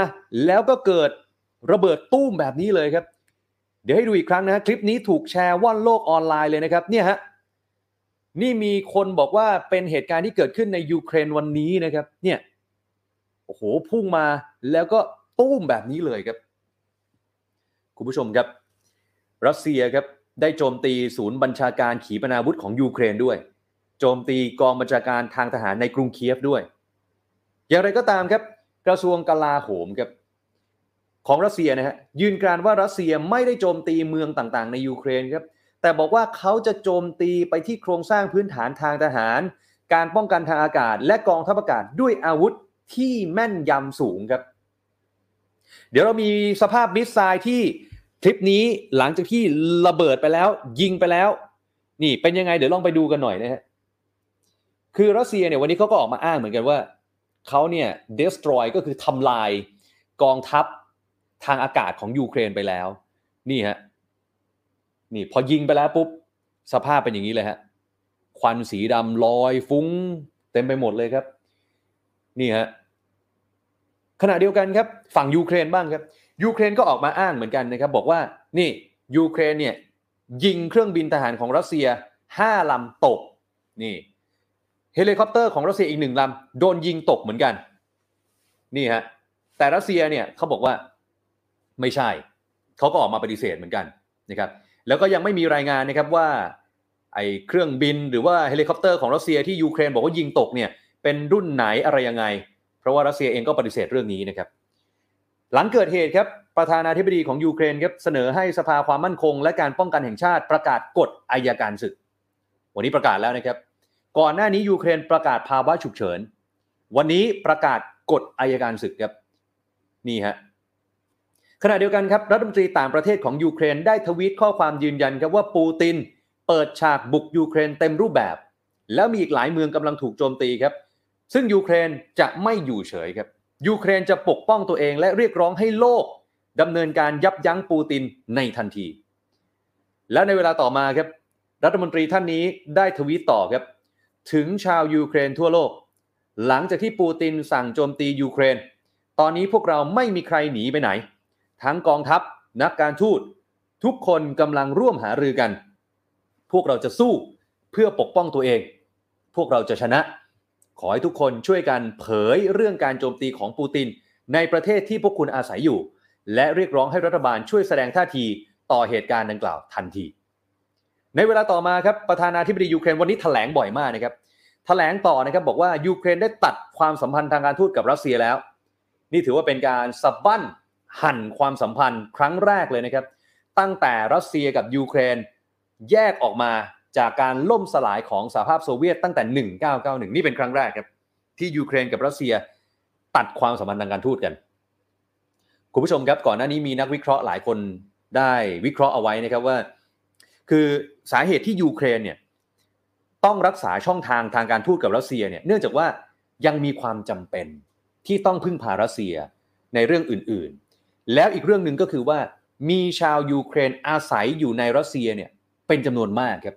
แล้วก็เกิดระเบิดตุ้มแบบนี้เลยครับ เดี๋ยวให้ดูอีกครั้งนะคลิปนี้ถูกแชร์ว่อนโลกออนไลน์เลยนะครับเนี่ยฮะนี่มีคนบอกว่าเป็นเหตุการณ์ที่เกิดขึ้นในยูเครนวันนี้นะครับ เนี่ยโอ้โหพุ่งมาแล้วก็ตุ้มแบบนี้เลยครับ คุณผู้ชมครับ รัสเซียครับได้โจมตีศูนย์บัญชาการขีปนาวุธของยูเครนด้วย โจมตีกองบัญชาการทางทหารในกรุงเคียฟด้วย อย่างไรก็ตามครับ กระทรวงกลาโหมครับของรัสเซียนะฮะยืนกรานว่ารัสเซียไม่ได้โจมตีเมืองต่างๆ ในยูเครนครับแต่บอกว่าเขาจะโจมตีไปที่โครงสร้างพื้นฐานทางทหาร การป้องกันทางอากาศ และกองทัพอากาศด้วยอาวุธที่แม่นยำสูงครับ เดี๋ยวเรามีสภาพมิสไซล์ที่คลิปนี้หลังจากที่ระเบิดไปแล้ว ยิงไปแล้ว นี่เป็นยังไงเดี๋ยวลองไปดูกันหน่อยนะฮะคือรัสเซียเนี่ยวันนี้เขาก็ออกมาอ้างเหมือนกันว่า เขาเนี่ย destroy ก็คือทำลายกองทัพทางอากาศของยูเครนไปแล้ว นี่ฮะนี่พอยิงไปแล้วปุ๊บ สภาพเป็นอย่างนี้เลยฮะควันสีดำลอยฟุ้ง เต็มไปหมดเลยครับ นี่ฮะขณะเดียวกันครับ ฝั่งยูเครนบ้างครับยูเครนก็ออกมาอ้างเหมือนกันนะครับ บอกว่านี่ยูเครนเนี่ยยิงเครื่องบินทหารของรัสเซีย5ลำตกนี่ เฮลิคอปเตอร์ของรัสเซียอีกหนึ่งลำโดนยิงตกเหมือนกัน นี่ฮะ แต่รัสเซียเนี่ยเขาบอกว่าไม่ใช่ เขาก็ออกมาปฏิเสธเหมือนกันนะครับแล้วก็ยังไม่มีรายงานนะครับว่าไอ้เครื่องบินหรือว่าเฮลิคอปเตอร์ของรัสเซียที่ยูเครนบอกว่ายิงตกเนี่ยเป็นรุ่นไหนอะไรยังไง เพราะว่ารัสเซียเองก็ปฏิเสธเรื่องนี้นะครับ หลังเกิดเหตุครับประธานาธิบดีของยูเครนครับเสนอให้สภาความมั่นคง และการป้องกันแห่งชาติประกาศกฎอายการศึก วันนี้ประกาศแล้วนะครับ ก่อนหน้านี้ยูเครนประกาศภาวะฉุกเฉิน วันนี้ประกาศกฎอายการศึกครับนี่ฮะขณะเดียวกันครับรัฐมนตรีต่างประเทศของยูเครนได้ทวีตข้อความยืนยันครับว่าปูติน เปิดฉากบุกยูเครนเต็มรูปแบบ แล้วมีอีกหลายเมืองกำลังถูกโจมตีครับ ซึ่งยูเครนจะไม่อยู่เฉยครับยูเครนจะปกป้องตัวเองและเรียกร้องให้โลกดำเนินการยับยั้งปูตินในทันที และในเวลาต่อมาครับรัฐมนตรีท่านนี้ได้ทวีตต่อครับ ถึงชาวยูเครนทั่วโลก หลังจากที่ปูตินสั่งโจมตียูเครน ตอนนี้พวกเราไม่มีใครหนีไปไหน ทั้งกองทัพ นักการทูต ทุกคนกำลังร่วมหารือกัน พวกเราจะสู้เพื่อปกป้องตัวเอง พวกเราจะชนะ ขอให้ทุกคนช่วยกันเผยเรื่องการโจมตีของปูติน ในประเทศที่พวกคุณอาศัยอยู่ และเรียกร้องให้รัฐบาลช่วยแสดงท่าทีต่อเหตุการณ์ดังกล่าวทันที ในเวลาต่อมาครับประธานาธิบดียูเครนวันนี้แถลงบ่อยมากนะครับแถลงต่อนะครับบอกว่ายูเครนได้ตัดความสัมพันธ์ทางการทูตกับรัสเซียแล้ว นี่ถือว่าเป็นการสะบั้นหั่นความสัมพันธ์ครั้งแรกเลยนะครับ ตั้งแต่รัสเซียกับยูเครนแยกออกมาจากการล่มสลายของสหภาพโซเวียตตั้งแต่ 1991 นี่เป็นครั้งแรกครับที่ยูเครนกับรัสเซียตัดความสัมพันธ์ทางการทูตกัน คุณผู้ชมครับก่อนหน้านี้มีนักวิเคราะห์หลายคนได้วิเคราะห์เอาไว้นะครับว่า คือสาเหตุที่ยูเครนเนี่ยต้องรักษาช่องทางทางการทูตกับรัสเซียเนี่ยเนื่องจากว่ายังมีความจำเป็นที่ต้องพึ่งพารัสเซียในเรื่องอื่นๆ แล้วอีกเรื่องหนึ่งก็คือว่ามีชาวยูเครนอาศัยอยู่ในรัสเซียเนี่ยเป็นจำนวนมากครับ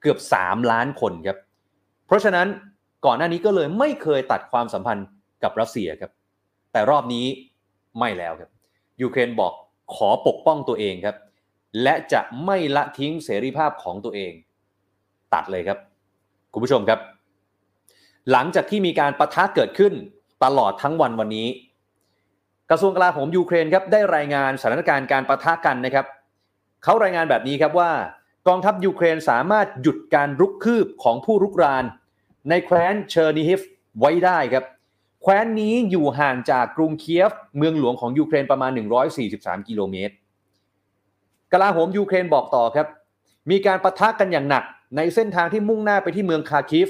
เกือบ 3 ล้านคนครับเพราะฉะนั้นก่อนหน้านี้ก็เลยไม่เคยตัดความสัมพันธ์กับรัสเซียครับ แต่รอบนี้ไม่แล้วครับยูเครนบอกขอปกป้องตัวเองครับ และจะไม่ละทิ้งเสรีภาพของตัวเอง ตัดเลยครับ คุณผู้ชมครับ หลังจากที่มีการปะทะเกิดขึ้นตลอดทั้งวันวันนี้ กระทรวงกลาโหมยูเครนครับได้รายงานสถานการณ์การปะทะกันนะครับเขารายงานแบบนี้ครับว่ากองทัพยูเครนสามารถหยุดการรุกคืบของผู้รุกราน ในแคว้นเชอร์นิฮิฟไว้ได้ครับ แคว้นนี้อยู่ห่างจากกรุงเคียฟ เมืองหลวงของยูเครนประมาณ 143 กิโลเมตร กลาโหมยูเครนบอกต่อครับ มีการปะทะกันอย่างหนัก ในเส้นทางที่มุ่งหน้าไปที่เมืองคาร์คิฟ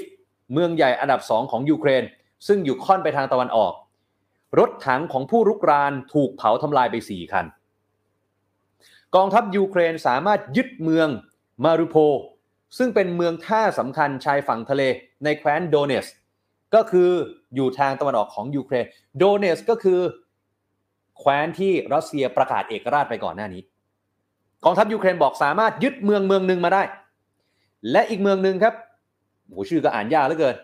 เมืองใหญ่อันดับสองของยูเครน ซึ่งอยู่ค่อนไปทางตะวันออก รถถังของผู้รุกรานถูกเผาทำลายไป 4 คัน กองทัพยูเครนสามารถยึดเมืองมาริอูโปล ซึ่งเป็นเมืองท่าสำคัญชายฝั่งทะเลในแคว้นโดเนตสก์ ก็คืออยู่ทางตะวันออกของยูเครน โดเนตสก์ก็คือแคว้นที่รัสเซียประกาศเอกราชไปก่อนหน้านี้ กองทัพยูเครนบอกสามารถยึดเมืองเมืองหนึ่งมาได้ และอีกเมืองหนึ่งครับโหชื่อก็อ่านยากเหลือเกิน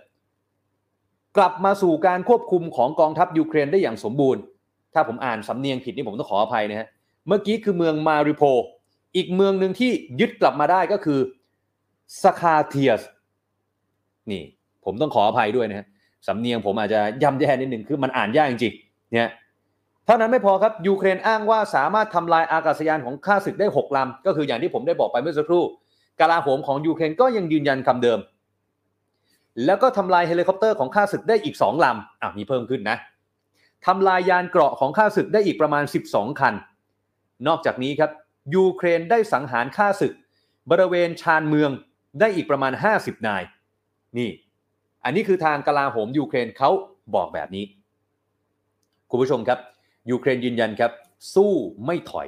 กลับมาสู่การควบคุมของกองทัพยูเครนได้อย่างสมบูรณ์ ถ้าผมอ่านสำเนียงผิดนี่ผมต้องขออภัยนะฮะเมื่อกี้คือเมืองมาริอูโปลอีกเมืองหนึ่งที่ยึดกลับมาได้ก็คือสคาเทียสนี่ผมต้องขออภัยด้วยนะฮะสำเนียงผมอาจจะย่ำแย่นิดหนึ่งคือมันอ่านยากจริงๆเนี่ย เท่านั้นไม่พอครับยูเครนอ้างว่าสามารถทำลายอากาศยานของข้าศึกได้ 6 ลำ ก็คืออย่างที่ผมได้บอกไปเมื่อสักครู่กลาโหมของยูเครนก็ยังยืนยันคำเดิม แล้วก็ทำลายเฮลิคอปเตอร์ของข้าศึกได้อีก 2 ลำอะมีเพิ่มขึ้นนะทำลายยานเกราะของข้าศึกได้อีกประมาณ 12 คัน นอกจากนี้ครับยูเครนได้สังหารข้าศึก บริเวณชานเมืองได้อีกประมาณ 50 นาย นี่ อันนี้คือทางกลาโหมยูเครนเขาบอกแบบนี้ คุณผู้ชมครับ ยูเครนยืนยันครับ สู้ไม่ถอย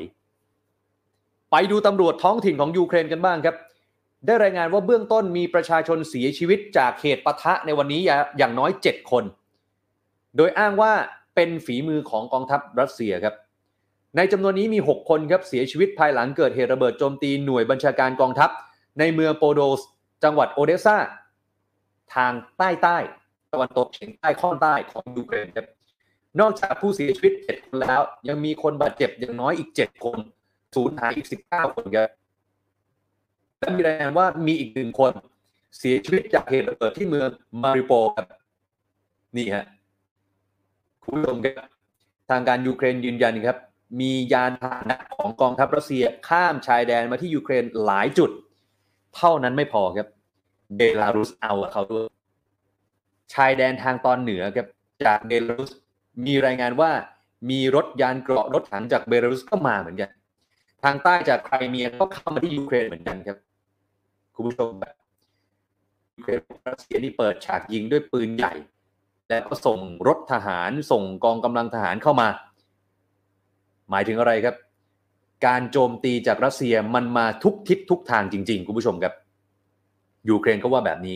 ไปดูตำรวจท้องถิ่นของยูเครนกันบ้างครับ ได้รายงานว่าเบื้องต้นมีประชาชนเสียชีวิตจากเหตุปะทะในวันนี้อย่างน้อย 7 คน โดยอ้างว่าเป็นฝีมือของกองทัพรัสเซียครับ ในจำนวนนี้มี 6 คนครับเสียชีวิตภายหลังเกิดเหตุระเบิดโจมตีหน่วยบัญชาการกองทัพ ในเมืองโปดิลสก์ จังหวัดโอเดสซาทางใต้ใต้ตะวันตกเฉียงใต้ค่อนใต้ของยูเครนครับ นอกจากผู้เสียชีวิต 7 คนแล้ว ยังมีคนบาดเจ็บอย่างน้อยอีก 7 คนสูญหายอีก 19 คนครับและมีรายงานว่ามีอีกหนึ่งคน เสียชีวิตจากเหตุระเบิดที่เมืองมาริอูโปลครับนี่ฮะคุณผู้ชมครับทางการยูเครนยืนยันครับ มียานพาหนะของกองทัพรัสเซียข้ามชายแดนมาที่ยูเครนหลายจุด เท่านั้นไม่พอครับเบลารุสเอาเขาด้วยชายแดนทางตอนเหนือครับจากเบลารุส มีรายงานว่ามีรถยานเกราะรถถังจากเบลารุสก็มาเหมือนกัน ทางใต้จากไครเมียก็เข้ามาที่ยูเครนเหมือนกันครับ คุณผู้ชมแบบยูเครนรัสเซียนี่เปิดฉากยิงด้วยปืนใหญ่ แล้วก็ส่งรถทหารส่งกองกำลังทหารเข้ามา หมายถึงอะไรครับ การโจมตีจากรัสเซียมันมาทุกทิศทุกทางจริง ๆ คุณผู้ชมครับยูเครนก็ว่าแบบนี้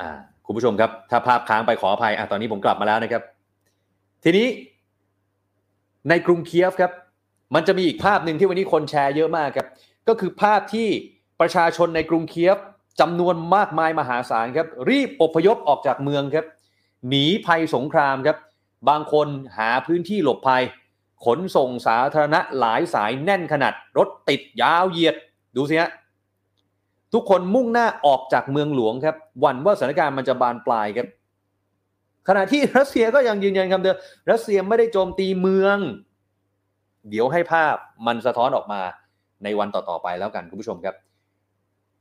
อ่า คุณผู้ชมครับ ถ้าภาพค้างไปขออภัยอะตอนนี้ผมกลับมาแล้วนะครับ ทีนี้ ในกรุงเคียฟครับ มันจะมีอีกภาพหนึ่งที่วันนี้คนแชร์เยอะมากครับ ก็คือภาพที่ประชาชนในกรุงเคียฟจำนวนมากมายมหาศาลครับ รีบอพยพออกจากเมืองครับ หนีภัยสงครามครับ บางคนหาพื้นที่หลบภัย ขนส่งสาธารณะหลายสายแน่นขนาดรถติดยาวเหยียด ดูสิฮะ ทุกคนมุ่งหน้าออกจากเมืองหลวงครับหวั่นว่าสถานการณ์มันจะบานปลายครับขณะที่รัสเซียก็ยังยืนยันคำเดิมรัสเซียไม่ได้โจมตีเมือง เดี๋ยวให้ภาพมันสะท้อนออกมาในวันต่อๆไปแล้วกันคุณผู้ชมครับ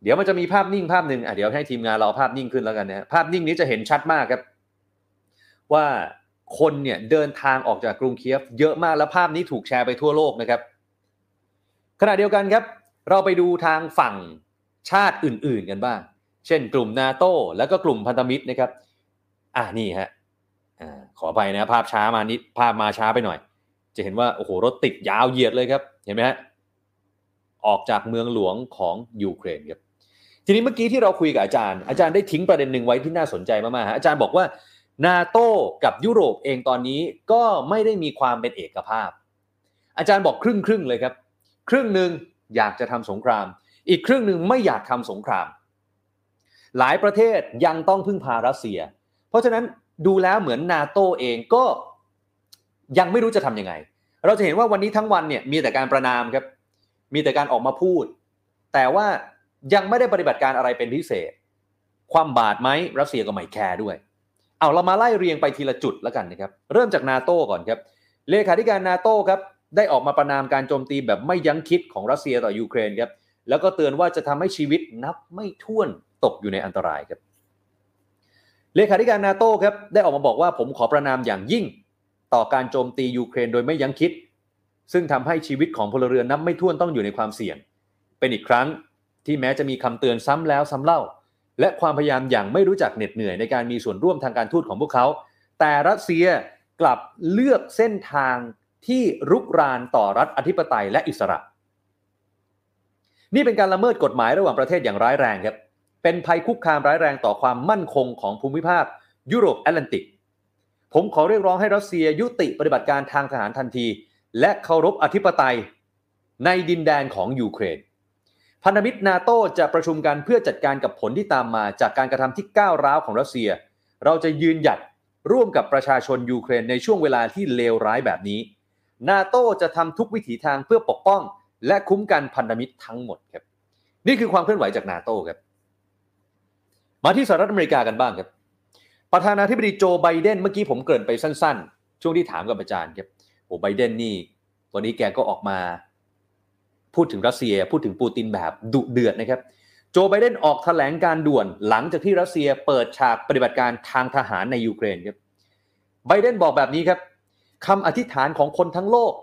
เดี๋ยวมันจะมีภาพนิ่งภาพหนึ่งอะเดี๋ยวให้ทีมงานเราเอาภาพนิ่งขึ้นแล้วกันนะภาพนิ่งนี้จะเห็นชัดมากครับ ว่าคนเนี่ยเดินทางออกจากกรุงเคียฟเยอะมากแล้วภาพนี้ถูกแชร์ไปทั่วโลกนะครับ ขณะเดียวกันครับ เราไปดูทางฝั่ง ชาติอื่นๆกันบ้าง เช่นกลุ่มนาโตแล้วก็กลุ่มพันธมิตรนะครับ อ่านี่ฮะอ่าขอไปนะภาพช้ามานิดภาพมาช้าไปหน่อย จะเห็นว่าโอ้โหรถติดยาวเหยียดเลยครับ เห็นไหมฮะออกจากเมืองหลวงของยูเครนครับทีนี้เมื่อกี้ที่เราคุยกับอาจารย์ อาจารย์ได้ทิ้งประเด็นหนึ่งไว้ที่น่าสนใจมากๆฮะอาจารย์บอกว่านาโตกับยุโรปเองตอนนี้ก็ไม่ได้มีความเป็นเอกภาพ อาจารย์บอกครึ่งครึ่งเลยครับ ครึ่งหนึ่งอยากจะทำสงคราม อีกครึ่งหนึ่งไม่อยากทำสงคราม หลายประเทศยังต้องพึ่งพารัสเซีย เพราะฉะนั้นดูแล้วเหมือนนาโตเองก็ยังไม่รู้จะทำยังไง เราจะเห็นว่าวันนี้ทั้งวันเนี่ยมีแต่การประนามครับ มีแต่การออกมาพูด แต่ว่ายังไม่ได้ปฏิบัติการอะไรเป็นพิเศษ คว่ำบาตรไหมรัสเซียก็ไม่แคร์ด้วย เอาเรามาไล่เรียงไปทีละจุดแล้วกันนะครับ เริ่มจากนาโต้ก่อนครับ เลขาธิการนาโต้ครับได้ออกมาประณามการโจมตีแบบไม่ยั้งคิดของรัสเซียต่อยูเครนครับ แล้วก็เตือนว่าจะทำให้ชีวิตนับไม่ถ้วนตกอยู่ในอันตรายครับ เลขาธิการนาโต้ครับได้ออกมาบอกว่าผมขอประณามอย่างยิ่ง ต่อการโจมตียูเครนโดยไม่ยั้งคิด ซึ่งทำให้ชีวิตของพลเรือนนับไม่ถ้วนต้องอยู่ในความเสี่ยง เป็นอีกครั้งที่แม้จะมีคำเตือนซ้ำแล้วซ้ำเล่า และความพยายามอย่างไม่รู้จักเหน็ดเหนื่อยในการมีส่วนร่วมทางการทูตของพวกเขา แต่รัสเซียกลับเลือกเส้นทางที่รุกรานต่อรัฐอธิปไตยและอิสระ นี่เป็นการละเมิดกฎหมายระหว่างประเทศอย่างร้ายแรงครับ เป็นภัยคุกคามร้ายแรงต่อความมั่นคงของภูมิภาค ยุโรปแอตแลนติก ผมขอเรียกร้องให้รัสเซียยุติปฏิบัติการทางทหารทันที และเคารพอธิปไตย ในดินแดนของยูเครน พันธมิตรนาโตจะประชุมกันเพื่อจัดการกับผลที่ตามมาจากการกระทำที่ก้าวร้าวของรัสเซีย เราจะยืนหยัดร่วมกับประชาชนยูเครนในช่วงเวลาที่เลวร้ายแบบนี้ นาโตจะทำทุกวิถีทางเพื่อปกป้อง และคุ้มกันพันธมิตรทั้งหมดครับ นี่คือความเคลื่อนไหวจากนาโต้ครับ มาที่สหรัฐอเมริกากันบ้างครับ ประธานาธิบดีโจไบเดนเมื่อกี้ผมเกริ่นไปสั้นๆ ช่วงที่ถามกับอาจารย์ครับโอ้ไบเดนนี่วันนี้แกก็ออกมา พูดถึงรัสเซีย พูดถึงปูตินแบบดุเดือดนะครับ โจไบเดนออกแถลงการด่วนหลังจากที่รัสเซียเปิดฉากปฏิบัติการทางทหารในยูเครนครับไบเดนบอกแบบนี้ครับคำอธิษฐานของคนทั้งโลก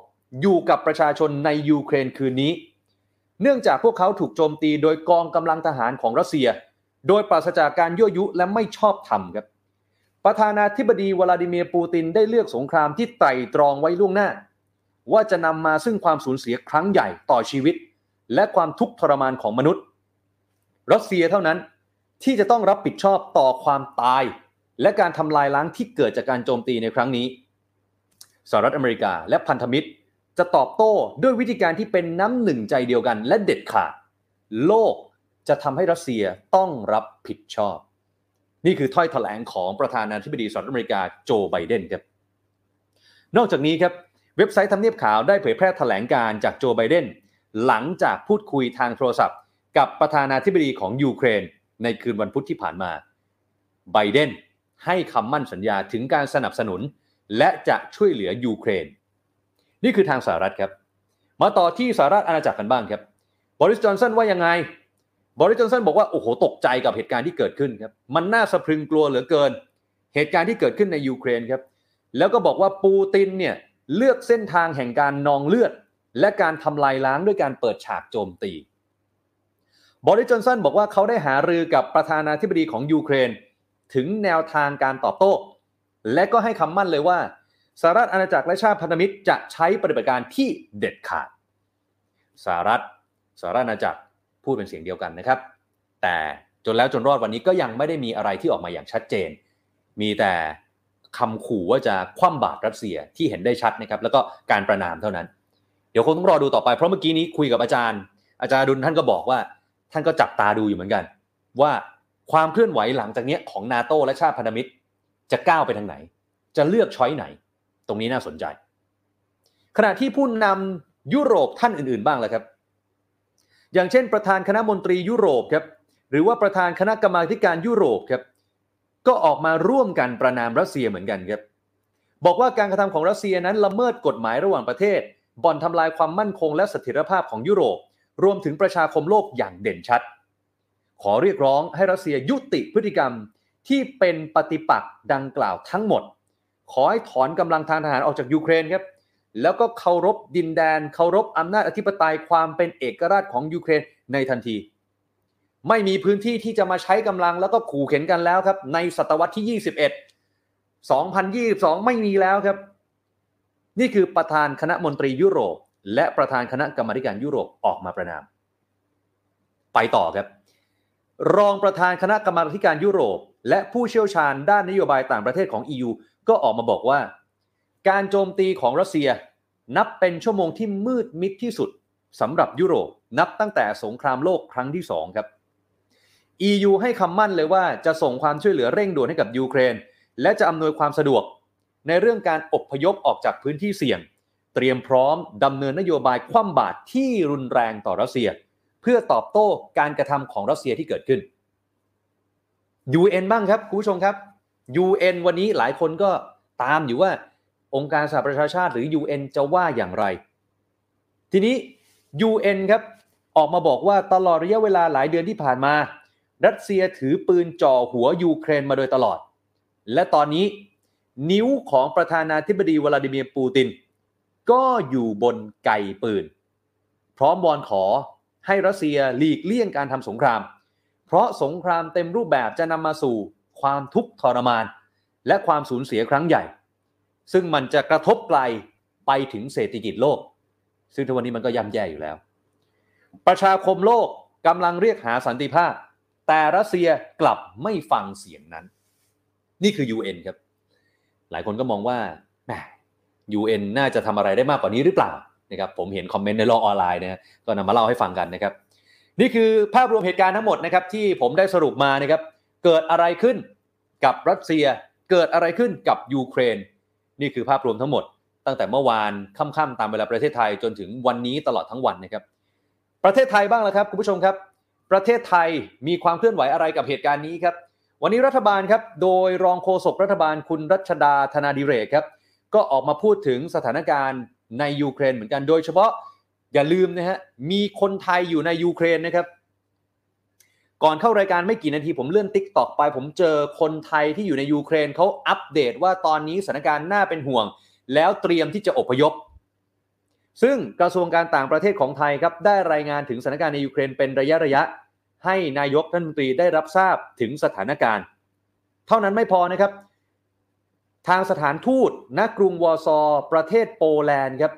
อยู่กับประชาชนในยูเครนคืนนี้ เนื่องจากพวกเขาถูกโจมตีโดยกองกำลังทหารของรัสเซีย โดยปราศจากการยั่วยุและไม่ชอบธรรมครับ ประธานาธิบดีวลาดิเมียร์ปูตินได้เลือกสงครามที่ไตร่ตรองไว้ล่วงหน้า ว่าจะนำมาซึ่งความสูญเสียครั้งใหญ่ต่อชีวิต และความทุกข์ทรมานของมนุษย์ รัสเซียเท่านั้นที่จะต้องรับผิดชอบต่อความตาย และการทำลายล้างที่เกิดจากการโจมตีในครั้งนี้สหรัฐอเมริกาและพันธมิตร จะตอบโต้ด้วยวิธีการที่เป็นน้ำหนึ่งใจเดียวกัน และเด็ดขาด โลกจะทำให้รัสเซียต้องรับผิดชอบ นี่คือถ้อยแถลงของประธานาธิบดีสหรัฐอเมริกาโจไบเดนครับนอกจากนี้ครับเว็บไซต์ทำเนียบขาวได้เผยแพร่แถลงการจากโจไบเดนหลังจากพูดคุยทางโทรศัพท์ กับประธานาธิบดีของยูเครน ในคืนวันพุธที่ผ่านมาไบเดนให้คำมั่นสัญญาถึงการสนับสนุน และจะช่วยเหลือยูเครน นี่คือทางสหรัฐครับ มาต่อที่สหรัฐอาณาจักรกันบ้างครับบริสจอนสันว่ายังไงบริสจอนสันบอกว่าโอ้โหตกใจกับเหตุการณ์ที่เกิดขึ้นครับมันน่าสะพรึงกลัวเหลือเกิน เหตุการณ์ที่เกิดขึ้นในยูเครนครับแล้วก็บอกว่าปูตินเนี่ยเลือกเส้นทางแห่งการนองเลือด และการทำลายล้างด้วยการเปิดฉากโจมตีบริสจอนสันบอกว่าเขาได้หารือกับประธานาธิบดีของยูเครน ถึงแนวทางการตอบโต้ และก็ให้คำมั่นเลยว่า สหรัฐอาณาจักรและชาติพันธมิตรจะใช้ปฏิบัติการที่เด็ดขาดสหรัฐสหรัฐอาณาจักรพูดเป็นเสียงเดียวกันนะครับ แต่จนแล้วจนรอดวันนี้ก็ยังไม่ได้มีอะไรที่ออกมาอย่างชัดเจน มีแต่คำขู่ว่าจะคว่ำบาตรรัสเซียที่เห็นได้ชัดนะครับ แล้วก็การประนามเท่านั้น เดี๋ยวคงต้องรอดูต่อไป เพราะเมื่อกี้นี้คุยกับอาจารย์ อาจารย์ดุลท่านก็บอกว่า ท่านก็จับตาดูอยู่เหมือนกัน ว่าความเคลื่อนไหวหลังจากนี้ของนาโตและชาติพันธมิตร จะก้าวไปทางไหน จะเลือกช้อยไหน รงนี้น่าสนใจ ขณะที่ผู้นำยุโรปท่านอื่น ๆ บ้างแล้วครับ อย่างเช่น ประธานคณะมนตรียุโรปครับหรือว่าประธานคณะกรรมาการยุโรปครับก็ออกมาร่วมกันประนามรัสเซียเหมือนกันครับบอกว่าการกระทำของรัสเซียนั้นละเมิดกฎหมายระหว่างประเทศ บ่อนทำลายความมั่นคงและเสถียรภาพของยุโรป รวมถึงประชาคมโลกอย่างเด่นชัด ขอเรียกร้องให้รัสเซียยุติพฤติกรรมที่เป็นปฏิปักษ์ดังกล่าวทั้งหมด ขอให้ถอนกำลังทางทหารออกจากยูเครนครับแล้วก็เคารพดินแดน เคารพอำนาจอธิปไตยความเป็นเอกราชของยูเครนในทันที ไม่มีพื้นที่ที่จะมาใช้กำลังแล้วก็ขู่เข็นกันแล้วครับ ในศตวรรษที่ 21 2022 ไม่มีแล้วครับ นี่คือประธานคณะมนตรียุโรป และประธานคณะกรรมการยุโรปออกมาประนาม ไปต่อครับ รองประธานคณะกรรมการยุโรป และผู้เชี่ยวชาญด้านนโยบายต่างประเทศของ EU ก็ออกมาบอกว่า การโจมตีของรัสเซีย นับเป็นชั่วโมงที่มืดมิดที่สุดสำหรับยุโรปนับตั้งแต่สงครามโลกครั้งที่สองครับ EU ให้คำมั่นเลยว่าจะส่งความช่วยเหลือเร่งด่วนให้กับยูเครน และจะอำนวยความสะดวก ในเรื่องการอบพยพออกจากพื้นที่เสี่ยง เตรียมพร้อมดำเนินนโยบายคว่ำบาตรที่รุนแรงต่อรัสเซีย เพื่อตอบโต้การกระทำของรัสเซียที่เกิดขึ้น UN บ้างครับคุณผู้ชมครับ UN วันนี้หลายคนก็ตามอยู่ว่าองค์การสหประชาชาติหรือ UN จะว่าอย่างไร ทีนี้ UN ครับออกมาบอกว่าตลอดระยะเวลาหลายเดือนที่ผ่านมา รัสเซียถือปืนจ่อหัวยูเครนมาโดยตลอด และตอนนี้นิ้วของประธานาธิบดีวลาดิเมียร์ปูติน ก็อยู่บนไกปืน พร้อมวอนขอให้รัสเซียหลีกเลี่ยงการทำสงคราม เพราะสงครามเต็มรูปแบบจะนำมาสู่ ความทุกข์ทรมาน และความสูญเสียครั้งใหญ่ ซึ่งมันจะกระทบไกลไปถึงเศรษฐกิจโลก ซึ่งทุกวันนี้มันก็ย่ำแย่อยู่แล้ว ประชาคมโลกกำลังเรียกหาสันติภาพ แต่รัสเซียกลับไม่ฟังเสียงนั้น นี่คือ UN ครับ หลายคนก็มองว่าแหม UN น่าจะทำอะไรได้มากกว่านี้หรือเปล่านะครับผมเห็นคอมเมนต์ในโลกออนไลน์นะก็นำมาเล่าให้ฟังกันนะครับนี่คือภาพรวมเหตุการณ์ทั้งหมดนะครับที่ผมได้สรุปมานะครับ เกิดอะไรขึ้นกับรัสเซีย เกิดอะไรขึ้นกับยูเครน นี่คือภาพรวมทั้งหมด ตั้งแต่เมื่อวานค่ำๆตามเวลาประเทศไทยจนถึงวันนี้ตลอดทั้งวันนะครับ ประเทศไทยบ้างแล้วครับคุณผู้ชมครับ ประเทศไทยมีความเคลื่อนไหวอะไรกับเหตุการณ์นี้ครับ วันนี้รัฐบาลครับ โดยรองโฆษกรัฐบาลคุณรัชดาธนาดิเรกครับ ก็ออกมาพูดถึงสถานการณ์ในยูเครนเหมือนกัน โดยเฉพาะอย่าลืมนะฮะ มีคนไทยอยู่ในยูเครนนะครับ ก่อนเข้ารายการไม่กี่นาทีผมเลื่อน TikTok ไป ผมเจอคนไทยที่อยู่ในยูเครนเขาอัปเดตว่าตอนนี้สถานการณ์น่าเป็นห่วง แล้วเตรียมที่จะอพยพ ซึ่งกระทรวงการต่างประเทศของไทยครับได้รายงานถึงสถานการณ์ในยูเครนเป็นระยะระยะ ให้นายกรัฐมนตรีได้รับทราบถึงสถานการณ์ เท่านั้นไม่พอนะครับ ทางสถานทูตณกรุงวอร์ซอ ประเทศโปแลนด์ครับ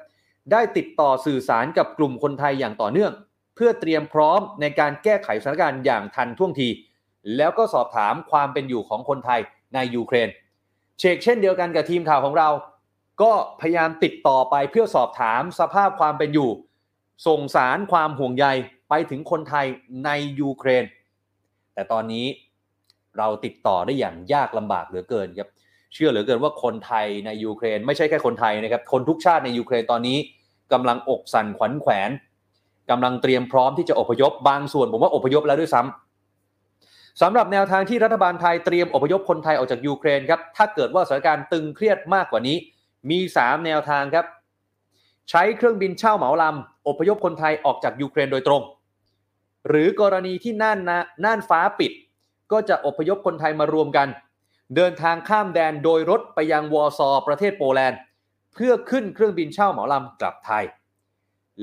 ได้ติดต่อสื่อสารกับกลุ่มคนไทยอย่างต่อเนื่อง เพื่อเตรียมพร้อมในการแก้ไขสถานการณ์อย่างทันท่วงที แล้วก็สอบถามความเป็นอยู่ของคนไทยในยูเครน เชกเช่นเดียวกันกับทีมข่าวของเรา ก็พยายามติดต่อไปเพื่อสอบถามสภาพความเป็นอยู่ ส่งสารความห่วงใยไปถึงคนไทยในยูเครน แต่ตอนนี้เราติดต่อได้อย่างยากลำบากเหลือเกินครับเชื่อเหลือเกินว่าคนไทยในยูเครน ไม่ใช่แค่คนไทยนะครับ คนทุกชาติในยูเครนตอนนี้กำลังอกสั่นขวัญแขวน กำลังเตรียมพร้อมที่จะอพยพบางส่วนผมว่าอพยพแล้วด้วยซ้สำหรับแนวทางที่รัฐบาลไทยเตรียมอพยพคนไทยออกจากยูเครนครับถ้าเกิดว่าสถานการณ์ตึงเครียดมากกว่านี้ มี 3 แนวทางครับ ใช้เครื่องบินเช่าเหมาลำอพยพคนไทยออกจากยูเครนโดยตรง หรือกรณีที่น่านนะน่านฟ้าปิด ก็จะอพยพคนไทยมารวมกัน เดินทางข้ามแดนโดยรถไปยังวอร์ซอประเทศโปแลนด์ เพื่อขึ้นเครื่องบินเช่าเหมาลำกลับไทย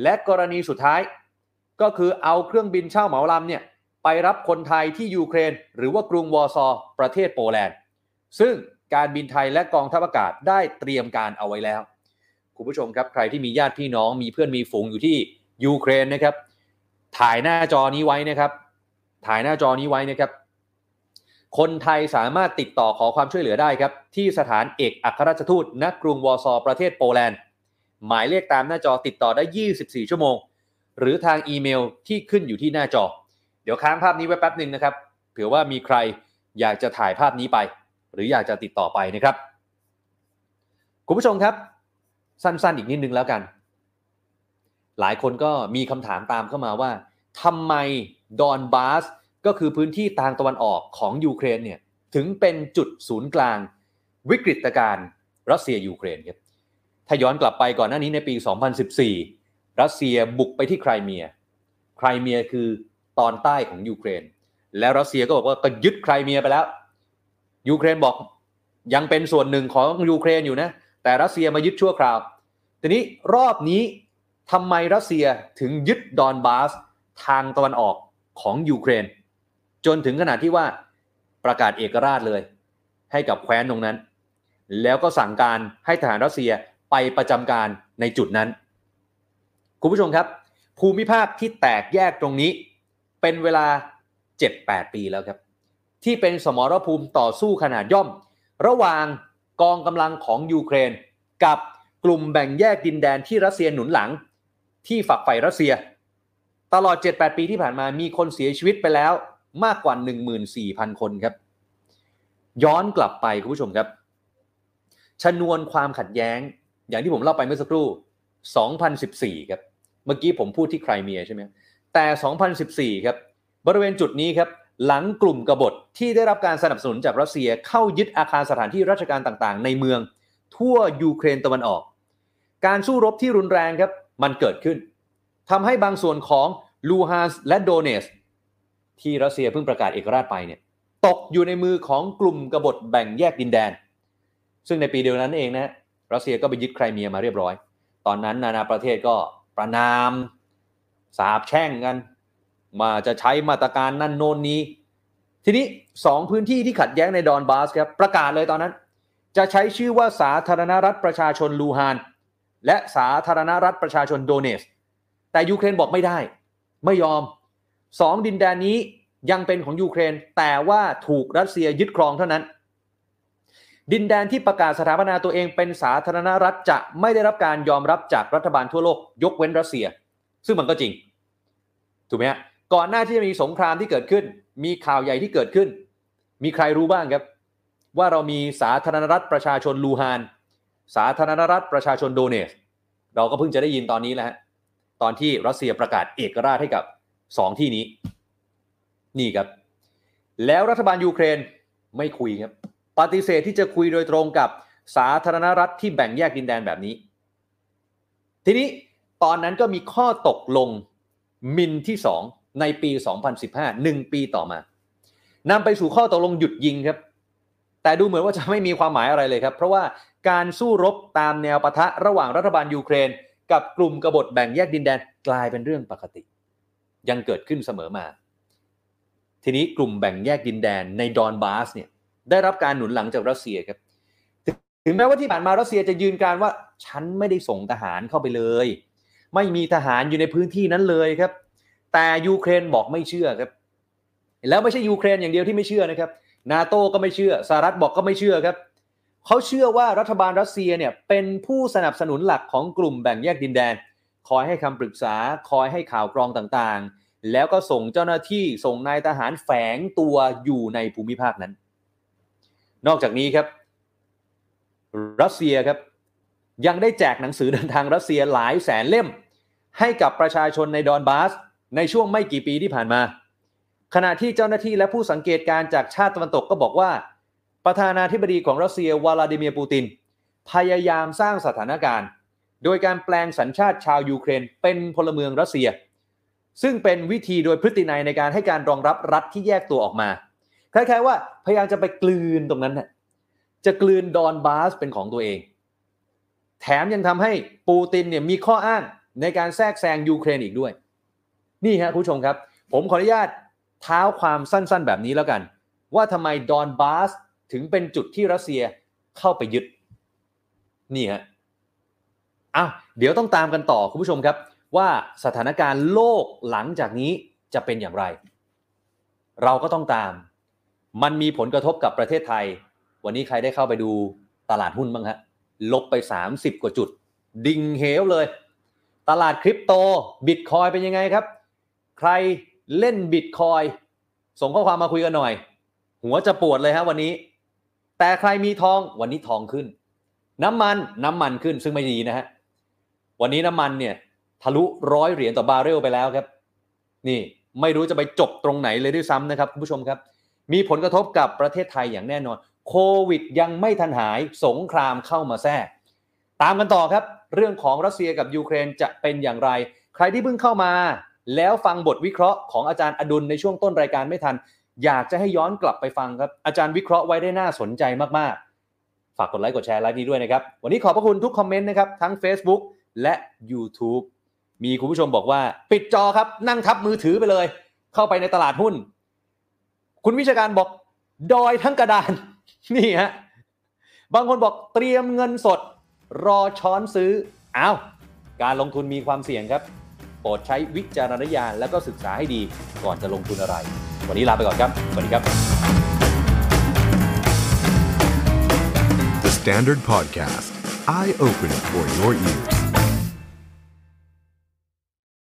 และกรณีสุดท้าย ก็คือเอาเครื่องบินเช่าเหมาลำเนี่ยไปรับคนไทยที่ยูเครน หรือว่ากรุงวอร์ซอประเทศโปแลนด์ ซึ่งการบินไทยและกองทัพอากาศได้เตรียมการเอาไว้แล้ว คุณผู้ชมครับใครที่มีญาติพี่น้องมีเพื่อนมีฝูงอยู่ที่ยูเครนนะครับ ถ่ายหน้าจอนี้ไว้นะครับ ถ่ายหน้าจอนี้ไว้นะครับ คนไทยสามารถติดต่อขอความช่วยเหลือได้ครับ ที่สถานเอกอัครราชทูตณกรุงวอร์ซอประเทศโปแลนด์ หมายเลขตามหน้าจอติดต่อได้ 24 ชั่วโมง หรือทางอีเมลที่ขึ้นอยู่ที่หน้าจอ เดี๋ยวค้างภาพนี้ไว้แป๊บหนึ่งนะครับเผื่อว่ามีใครอยากจะถ่ายภาพนี้ไป หรืออยากจะติดต่อไปนะครับ คุณผู้ชมครับ สั้นๆอีกนิดนึงแล้วกัน หลายคนก็มีคำถามตามเข้ามาว่าทำไมดอนบาสก็คือพื้นที่ทางตะวันออกของยูเครนเนี่ยถึงเป็นจุดศูนย์กลางวิกฤตการณ์รัสเซียยูเครนครับ ถ้าย้อนกลับไปก่อนหน้านี้ในปี 2014 รัสเซียบุกไปที่ไครเมีย ไครเมียคือตอนใต้ของยูเครน แล้วรัสเซียก็บอกว่าก็ยึดไครเมียไปแล้ว ยูเครนบอกยังเป็นส่วนหนึ่งของยูเครนอยู่นะ แต่รัสเซียมายึดชั่วคราว ทีนี้รอบนี้ทำไมรัสเซียถึงยึดดอนบาสทางตะวันออกของยูเครน จนถึงขนาดที่ว่าประกาศเอกราชเลย ให้กับแคว้นตรงนั้น แล้วก็สั่งการให้ทหารรัสเซีย ไปประจำการในจุดนั้น คุณผู้ชมครับ ภูมิภาคที่แตกแยกตรงนี้ เป็นเวลา 7-8 ปีแล้วครับ ที่เป็นสมรภูมิต่อสู้ขนาดย่อม ระหว่างกองกำลังของยูเครน กับกลุ่มแบ่งแยกดินแดนที่รัสเซียหนุนหลัง ที่ฝักใฝ่รัสเซีย ตลอด 7-8 ปีที่ผ่านมามีคนเสียชีวิตไปแล้วมากกว่า 14,000 คนครับ ย้อนกลับไปคุณผู้ชมครับ ชนวนความขัดแย้ง อย่างที่ผมเล่าไปเมื่อสักครู่ 2014 ครับ เมื่อกี้ผมพูดที่ไครเมียใช่ไหมแต่ 2014 ครับ บริเวณจุดนี้ครับ หลังกลุ่มกบฏที่ได้รับการสนับสนุนจากรัสเซียเข้ายึดอาคารสถานที่ราชการต่างๆ ในเมือง ทั่วยูเครนตะวันออก การสู้รบที่รุนแรงครับ มันเกิดขึ้นทำให้บางส่วนของลูฮานสก์และโดเนตสก์ ที่รัสเซียเพิ่งประกาศเอกราชไปเนี่ย ตกอยู่ในมือของกลุ่มกบฏแบ่งแยกดินแดน ซึ่งในปีเดียวนั้นเองนะ รัสเซียก็ไปยึดไครเมียมาเรียบร้อย ตอนนั้นนานาประเทศก็ประนามสาบแช่งกัน มาจะใช้มาตรการนั่นโน่นนี้ ทีนี้สองพื้นที่ที่ขัดแย้งในดอนบาสครับประกาศเลยตอนนั้น จะใช้ชื่อว่าสาธารณรัฐประชาชนลูฮาน และสาธารณรัฐประชาชนโดเนส แต่ยูเครนบอกไม่ได้ ไม่ยอมสองดินแดนนี้ยังเป็นของยูเครน แต่ว่าถูกรัสเซียยึดครองเท่านั้น ดินแดนที่ประกาศสถาปนาตัวเองเป็นสาธารณรัฐจะไม่ได้รับการยอมรับจากรัฐบาลทั่วโลก ยกเว้นรัสเซีย ซึ่งมันก็จริง ถูกไหมฮะก่อนหน้าที่จะมีสงครามที่เกิดขึ้น มีข่าวใหญ่ที่เกิดขึ้น มีใครรู้บ้างครับ ว่าเรามีสาธารณรัฐประชาชนลูฮาน สาธารณรัฐประชาชนโดเนส เราก็เพิ่งจะได้ยินตอนนี้แหละฮะตอนที่รัสเซียประกาศเอกราชให้กับสองที่นี้ นี่ครับ แล้วรัฐบาลยูเครนไม่คุยครับ ปฏิเสธที่จะคุยโดยตรงกับสาธารณรัฐที่แบ่งแยกดินแดนแบบนี้ ทีนี้ตอนนั้นก็มีข้อตกลงมินที่ 2 ในปี 2015 1 ปีต่อมานำไปสู่ข้อตกลงหยุดยิงครับ แต่ดูเหมือนว่าจะไม่มีความหมายอะไรเลยครับ เพราะว่าการสู้รบตามแนวปะทะระหว่างรัฐบาลยูเครน กับกลุ่มกบฏแบ่งแยกดินแดนกลายเป็นเรื่องปกติ ยังเกิดขึ้นเสมอมา ทีนี้กลุ่มแบ่งแยกดินแดนในดอนบาสเนี่ย ได้รับการหนุนหลังจากรัสเซียครับ ถึงแม้ว่าที่ผ่านมารัสเซียจะยืนการว่าฉันไม่ได้ส่งทหารเข้าไปเลย ไม่มีทหารอยู่ในพื้นที่นั้นเลยครับ แต่ยูเครนบอกไม่เชื่อครับ แล้วไม่ใช่ยูเครนอย่างเดียวที่ไม่เชื่อนะครับนาโต้ก็ไม่เชื่อสหรัฐบอกก็ไม่เชื่อครับเขาเชื่อว่ารัฐบาลรัสเซียเนี่ยเป็นผู้สนับสนุนหลักของกลุ่มแบ่งแยกดินแดน คอยให้คำปรึกษาคอยให้ข่าวกรองต่างๆ แล้วก็ส่งเจ้าหน้าที่ส่งนายทหารแฝงตัวอยู่ในภูมิภาคนั้น นอกจากนี้ครับ รัสเซียครับ ยังได้แจกหนังสือเดินทางรัสเซียหลายแสนเล่ม ให้กับประชาชนในดอนบาส ในช่วงไม่กี่ปีที่ผ่านมา ขณะที่เจ้าหน้าที่และผู้สังเกตการจากชาติตะวันตกก็บอกว่า ประธานาธิบดีของรัสเซียวลาดิเมียร์ปูติน พยายามสร้างสถานการณ์ โดยการแปลงสัญชาติชาวยูเครน เป็นพลเมืองรัสเซีย ซึ่งเป็นวิธีโดยพฤตินัยในการให้การรองรับรัฐที่แยกตัวออกมา คล้ายๆว่าพยายามจะไปกลืนตรงนั้นน่ะจะกลืนดอนบาสเป็นของตัวเอง แถมยังทำให้ปูตินเนี่ยมีข้ออ้างในการแทรกแซงยูเครนอีกด้วย นี่ฮะคุณผู้ชมครับ ผมขออนุญาตเท้าความสั้นๆ แบบนี้แล้วกัน ว่าทำไมดอนบาสถึงเป็นจุดที่รัสเซียเข้าไปยึด นี่ฮะอ้าวเดี๋ยวต้องตามกันต่อคุณผู้ชมครับ ว่าสถานการณ์โลกหลังจากนี้จะเป็นอย่างไร เราก็ต้องตาม มันมีผลกระทบกับประเทศไทย วันนี้ใครได้เข้าไปดูตลาดหุ้นบ้างฮะลบไป 30 กว่าจุด ดิ่งเหวเลย ตลาดคริปโตบิตคอยเป็นยังไงครับ ใครเล่นบิตคอยส่งข้อความมาคุยกันหน่อย หัวจะปวดเลยฮะวันนี้ แต่ใครมีทองวันนี้ทองขึ้น น้ำมันน้ำมันขึ้นซึ่งไม่ดีนะฮะวันนี้น้ำมันเนี่ยทะลุร้อยเหรียญต่อบาร์เรลไปแล้วครับ นี่ไม่รู้จะไปจบตรงไหนเลยด้วยซ้ำนะครับคุณผู้ชมครับ มีผลกระทบกับประเทศไทยอย่างแน่นอน โควิดยังไม่ทันหายสงครามเข้ามาแทรก ตามกันต่อครับ เรื่องของรัสเซียกับยูเครนจะเป็นอย่างไร ใครที่เพิ่งเข้ามา แล้วฟังบทวิเคราะห์ของอาจารย์อดุลในช่วงต้นรายการไม่ทัน อยากจะให้ย้อนกลับไปฟังครับ อาจารย์วิเคราะห์ไว้ได้น่าสนใจมากๆ ฝากกดไลค์กดแชร์ไลฟ์นี้ด้วยนะครับ วันนี้ขอบพระคุณทุกคอมเมนต์นะครับทั้ง Facebook และ YouTube มีคุณผู้ชมบอกว่า ปิดจอครับนั่งทับมือถือไปเลย เข้าไปในตลาดหุ้น คุณวิชาการบอกดอยทั้งกระดาน นี่ฮะ บางคนบอกเตรียมเงินสด รอช้อนซื้ออ้าวการลงทุนมีความเสี่ยงครับ โปรดใช้วิจารณญาณแล้วก็ศึกษาให้ดีก่อนจะลงทุนอะไร วันนี้ลาไปก่อนครับ สวัสดีครับ The Standard Podcast, eye Open for your ears.